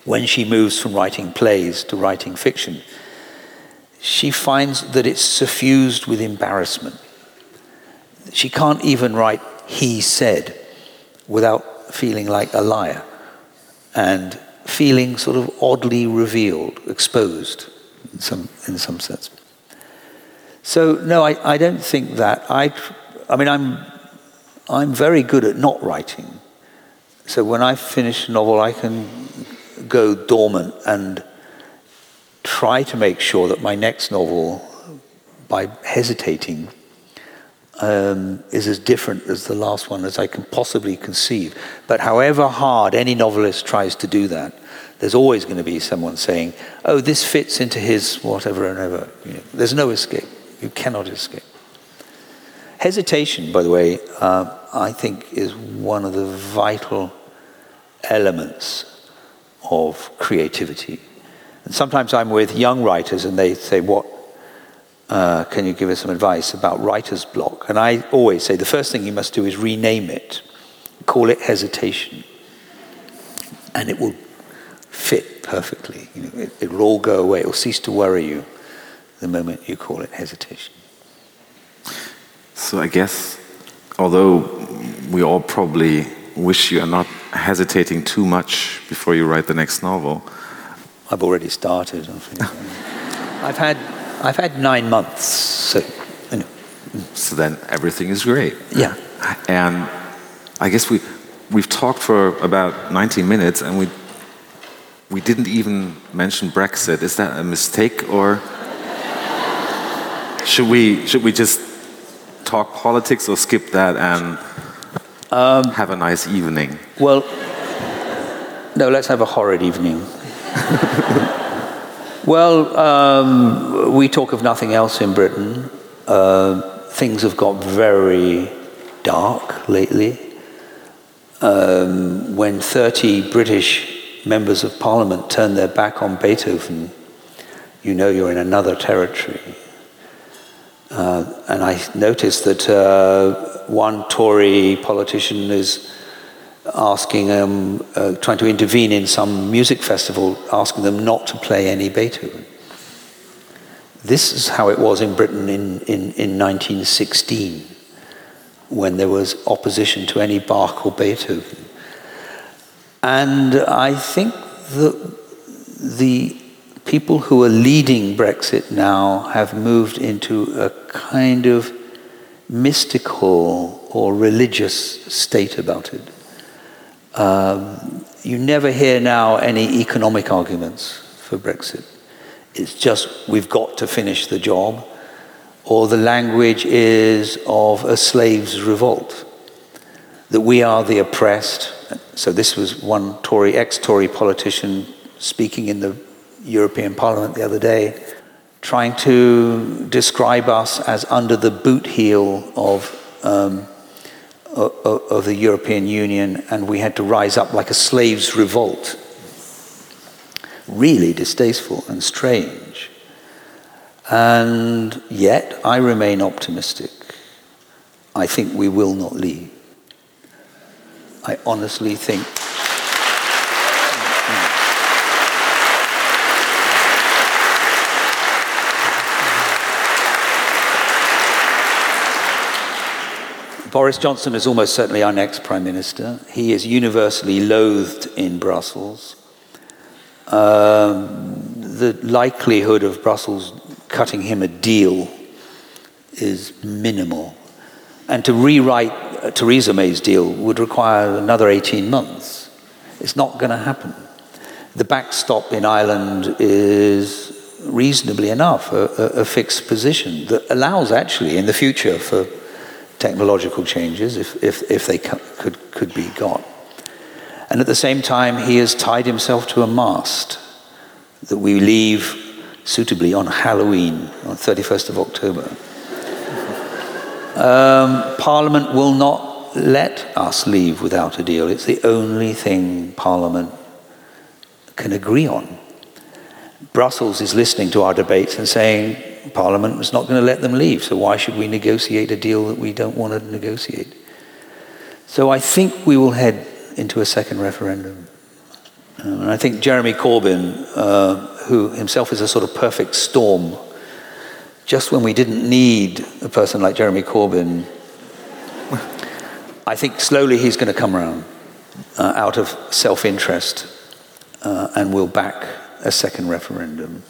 when she moves from writing plays to writing fiction, she finds that it's suffused with embarrassment. She can't even write he said without feeling like a liar and feeling sort of oddly revealed, exposed in some, in some sense. So, no, I, I don't think that. I, I mean, I'm, I'm very good at not writing. So when I finish a novel, I can go dormant and try to make sure that my next novel, by hesitating, um, is as different as the last one as I can possibly conceive. But however hard any novelist tries to do that, there's always going to be someone saying, oh, this fits into his whatever and ever. You know, there's no escape. You cannot escape. Hesitation, by the way, uh, I think is one of the vital elements of creativity. And sometimes I'm with young writers and they say, What uh, can you give us some advice about writer's block? And I always say the first thing you must do is rename it, call it hesitation, and it will fit perfectly. You know, it, it will all go away, it will cease to worry you the moment you call it hesitation. So I guess, although we all probably wish you are not hesitating too much before you write the next novel. I've already started. <laughs> I've had I've had nine months, so you know. So then everything is great. Yeah. And I guess we we've talked for about 90 minutes and we we didn't even mention Brexit. Is that a mistake or should we should we just talk politics or skip that and um, have a nice evening? Well, no, let's have a horrid evening. <laughs> well, um, we talk of nothing else in Britain. Uh, things have got very dark lately. Um, when 30 British members of parliament turn their back on Beethoven, you know you're in another territory. Uh, and I noticed that uh, one Tory politician is asking them, uh, trying to intervene in some music festival, asking them not to play any Beethoven. This is how it was in Britain in, in, in 1916, when there was opposition to any Bach or Beethoven. And I think that the people who are leading Brexit now have moved into a kind of mystical or religious state about it. Um, you never hear now any economic arguments for Brexit. It's just we've got to finish the job, or the language is of a slave's revolt, that we are the oppressed. So, this was one Tory, ex Tory politician speaking in the European Parliament the other day, trying to describe us as under the boot heel of, um, of, of the European Union, and we had to rise up like a slave's revolt. Really distasteful and strange. And yet, I remain optimistic. I think we will not leave. I honestly think Boris Johnson is almost certainly our next Prime Minister. He is universally loathed in Brussels. Um, the likelihood of Brussels cutting him a deal is minimal. And to rewrite uh, Theresa May's deal would require another 18 months. It's not going to happen. The backstop in Ireland is reasonably enough, a, a, a fixed position that allows actually in the future for technological changes if, if, if they could, could be got. And at the same time, he has tied himself to a mast that we leave suitably on Halloween, on 31st of October. Um, Parliament will not let us leave without a deal. It's the only thing Parliament can agree on. Brussels is listening to our debates and saying, Parliament was not going to let them leave, so why should we negotiate a deal that we don't want to negotiate? So I think we will head into a second referendum. Um, and I think Jeremy Corbyn, uh, who himself is a sort of perfect storm, just when we didn't need a person like Jeremy Corbyn, I think slowly he's going to come around uh, out of self interest uh, and will back a second referendum.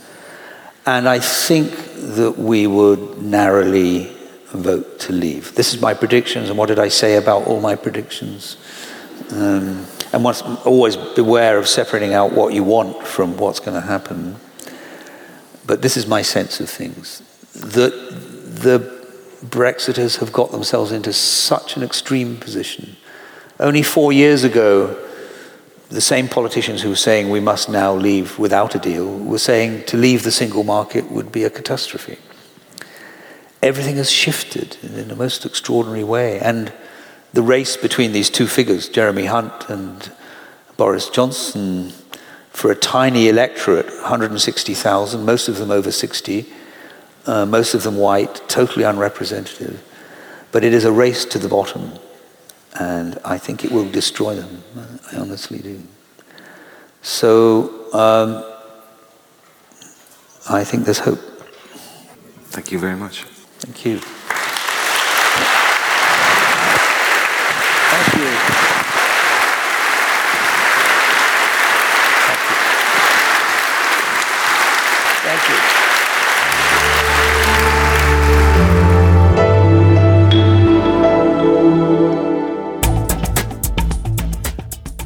And I think that we would narrowly vote to leave. This is my predictions, and what did I say about all my predictions? Um, and once, always beware of separating out what you want from what's going to happen. but this is my sense of things, that the Brexiters have got themselves into such an extreme position. Only four years ago, the same politicians who were saying we must now leave without a deal were saying to leave the single market would be a catastrophe. Everything has shifted in a most extraordinary way. And the race between these two figures, Jeremy Hunt and Boris Johnson, for a tiny electorate, 160,000, most of them over 60, uh, most of them white, totally unrepresentative. But it is a race to the bottom, and I think it will destroy them. I honestly do. So um, I think there's hope. Thank you very much. Thank you.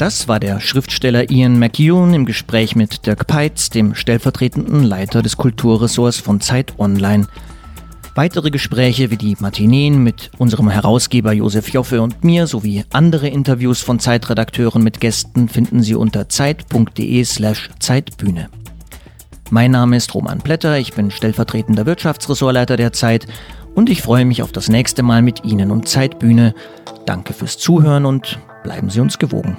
Das war der Schriftsteller Ian McEwan im Gespräch mit Dirk Peitz, dem stellvertretenden Leiter des Kulturressorts von Zeit Online. Weitere Gespräche wie die Matineen mit unserem Herausgeber Josef Joffe und mir sowie andere Interviews von Zeitredakteuren mit Gästen finden Sie unter zeit.de slash Zeitbühne. Mein Name ist Roman Plätter, ich bin stellvertretender Wirtschaftsressortleiter der Zeit und ich freue mich auf das nächste Mal mit Ihnen und Zeitbühne. Danke fürs Zuhören und bleiben Sie uns gewogen.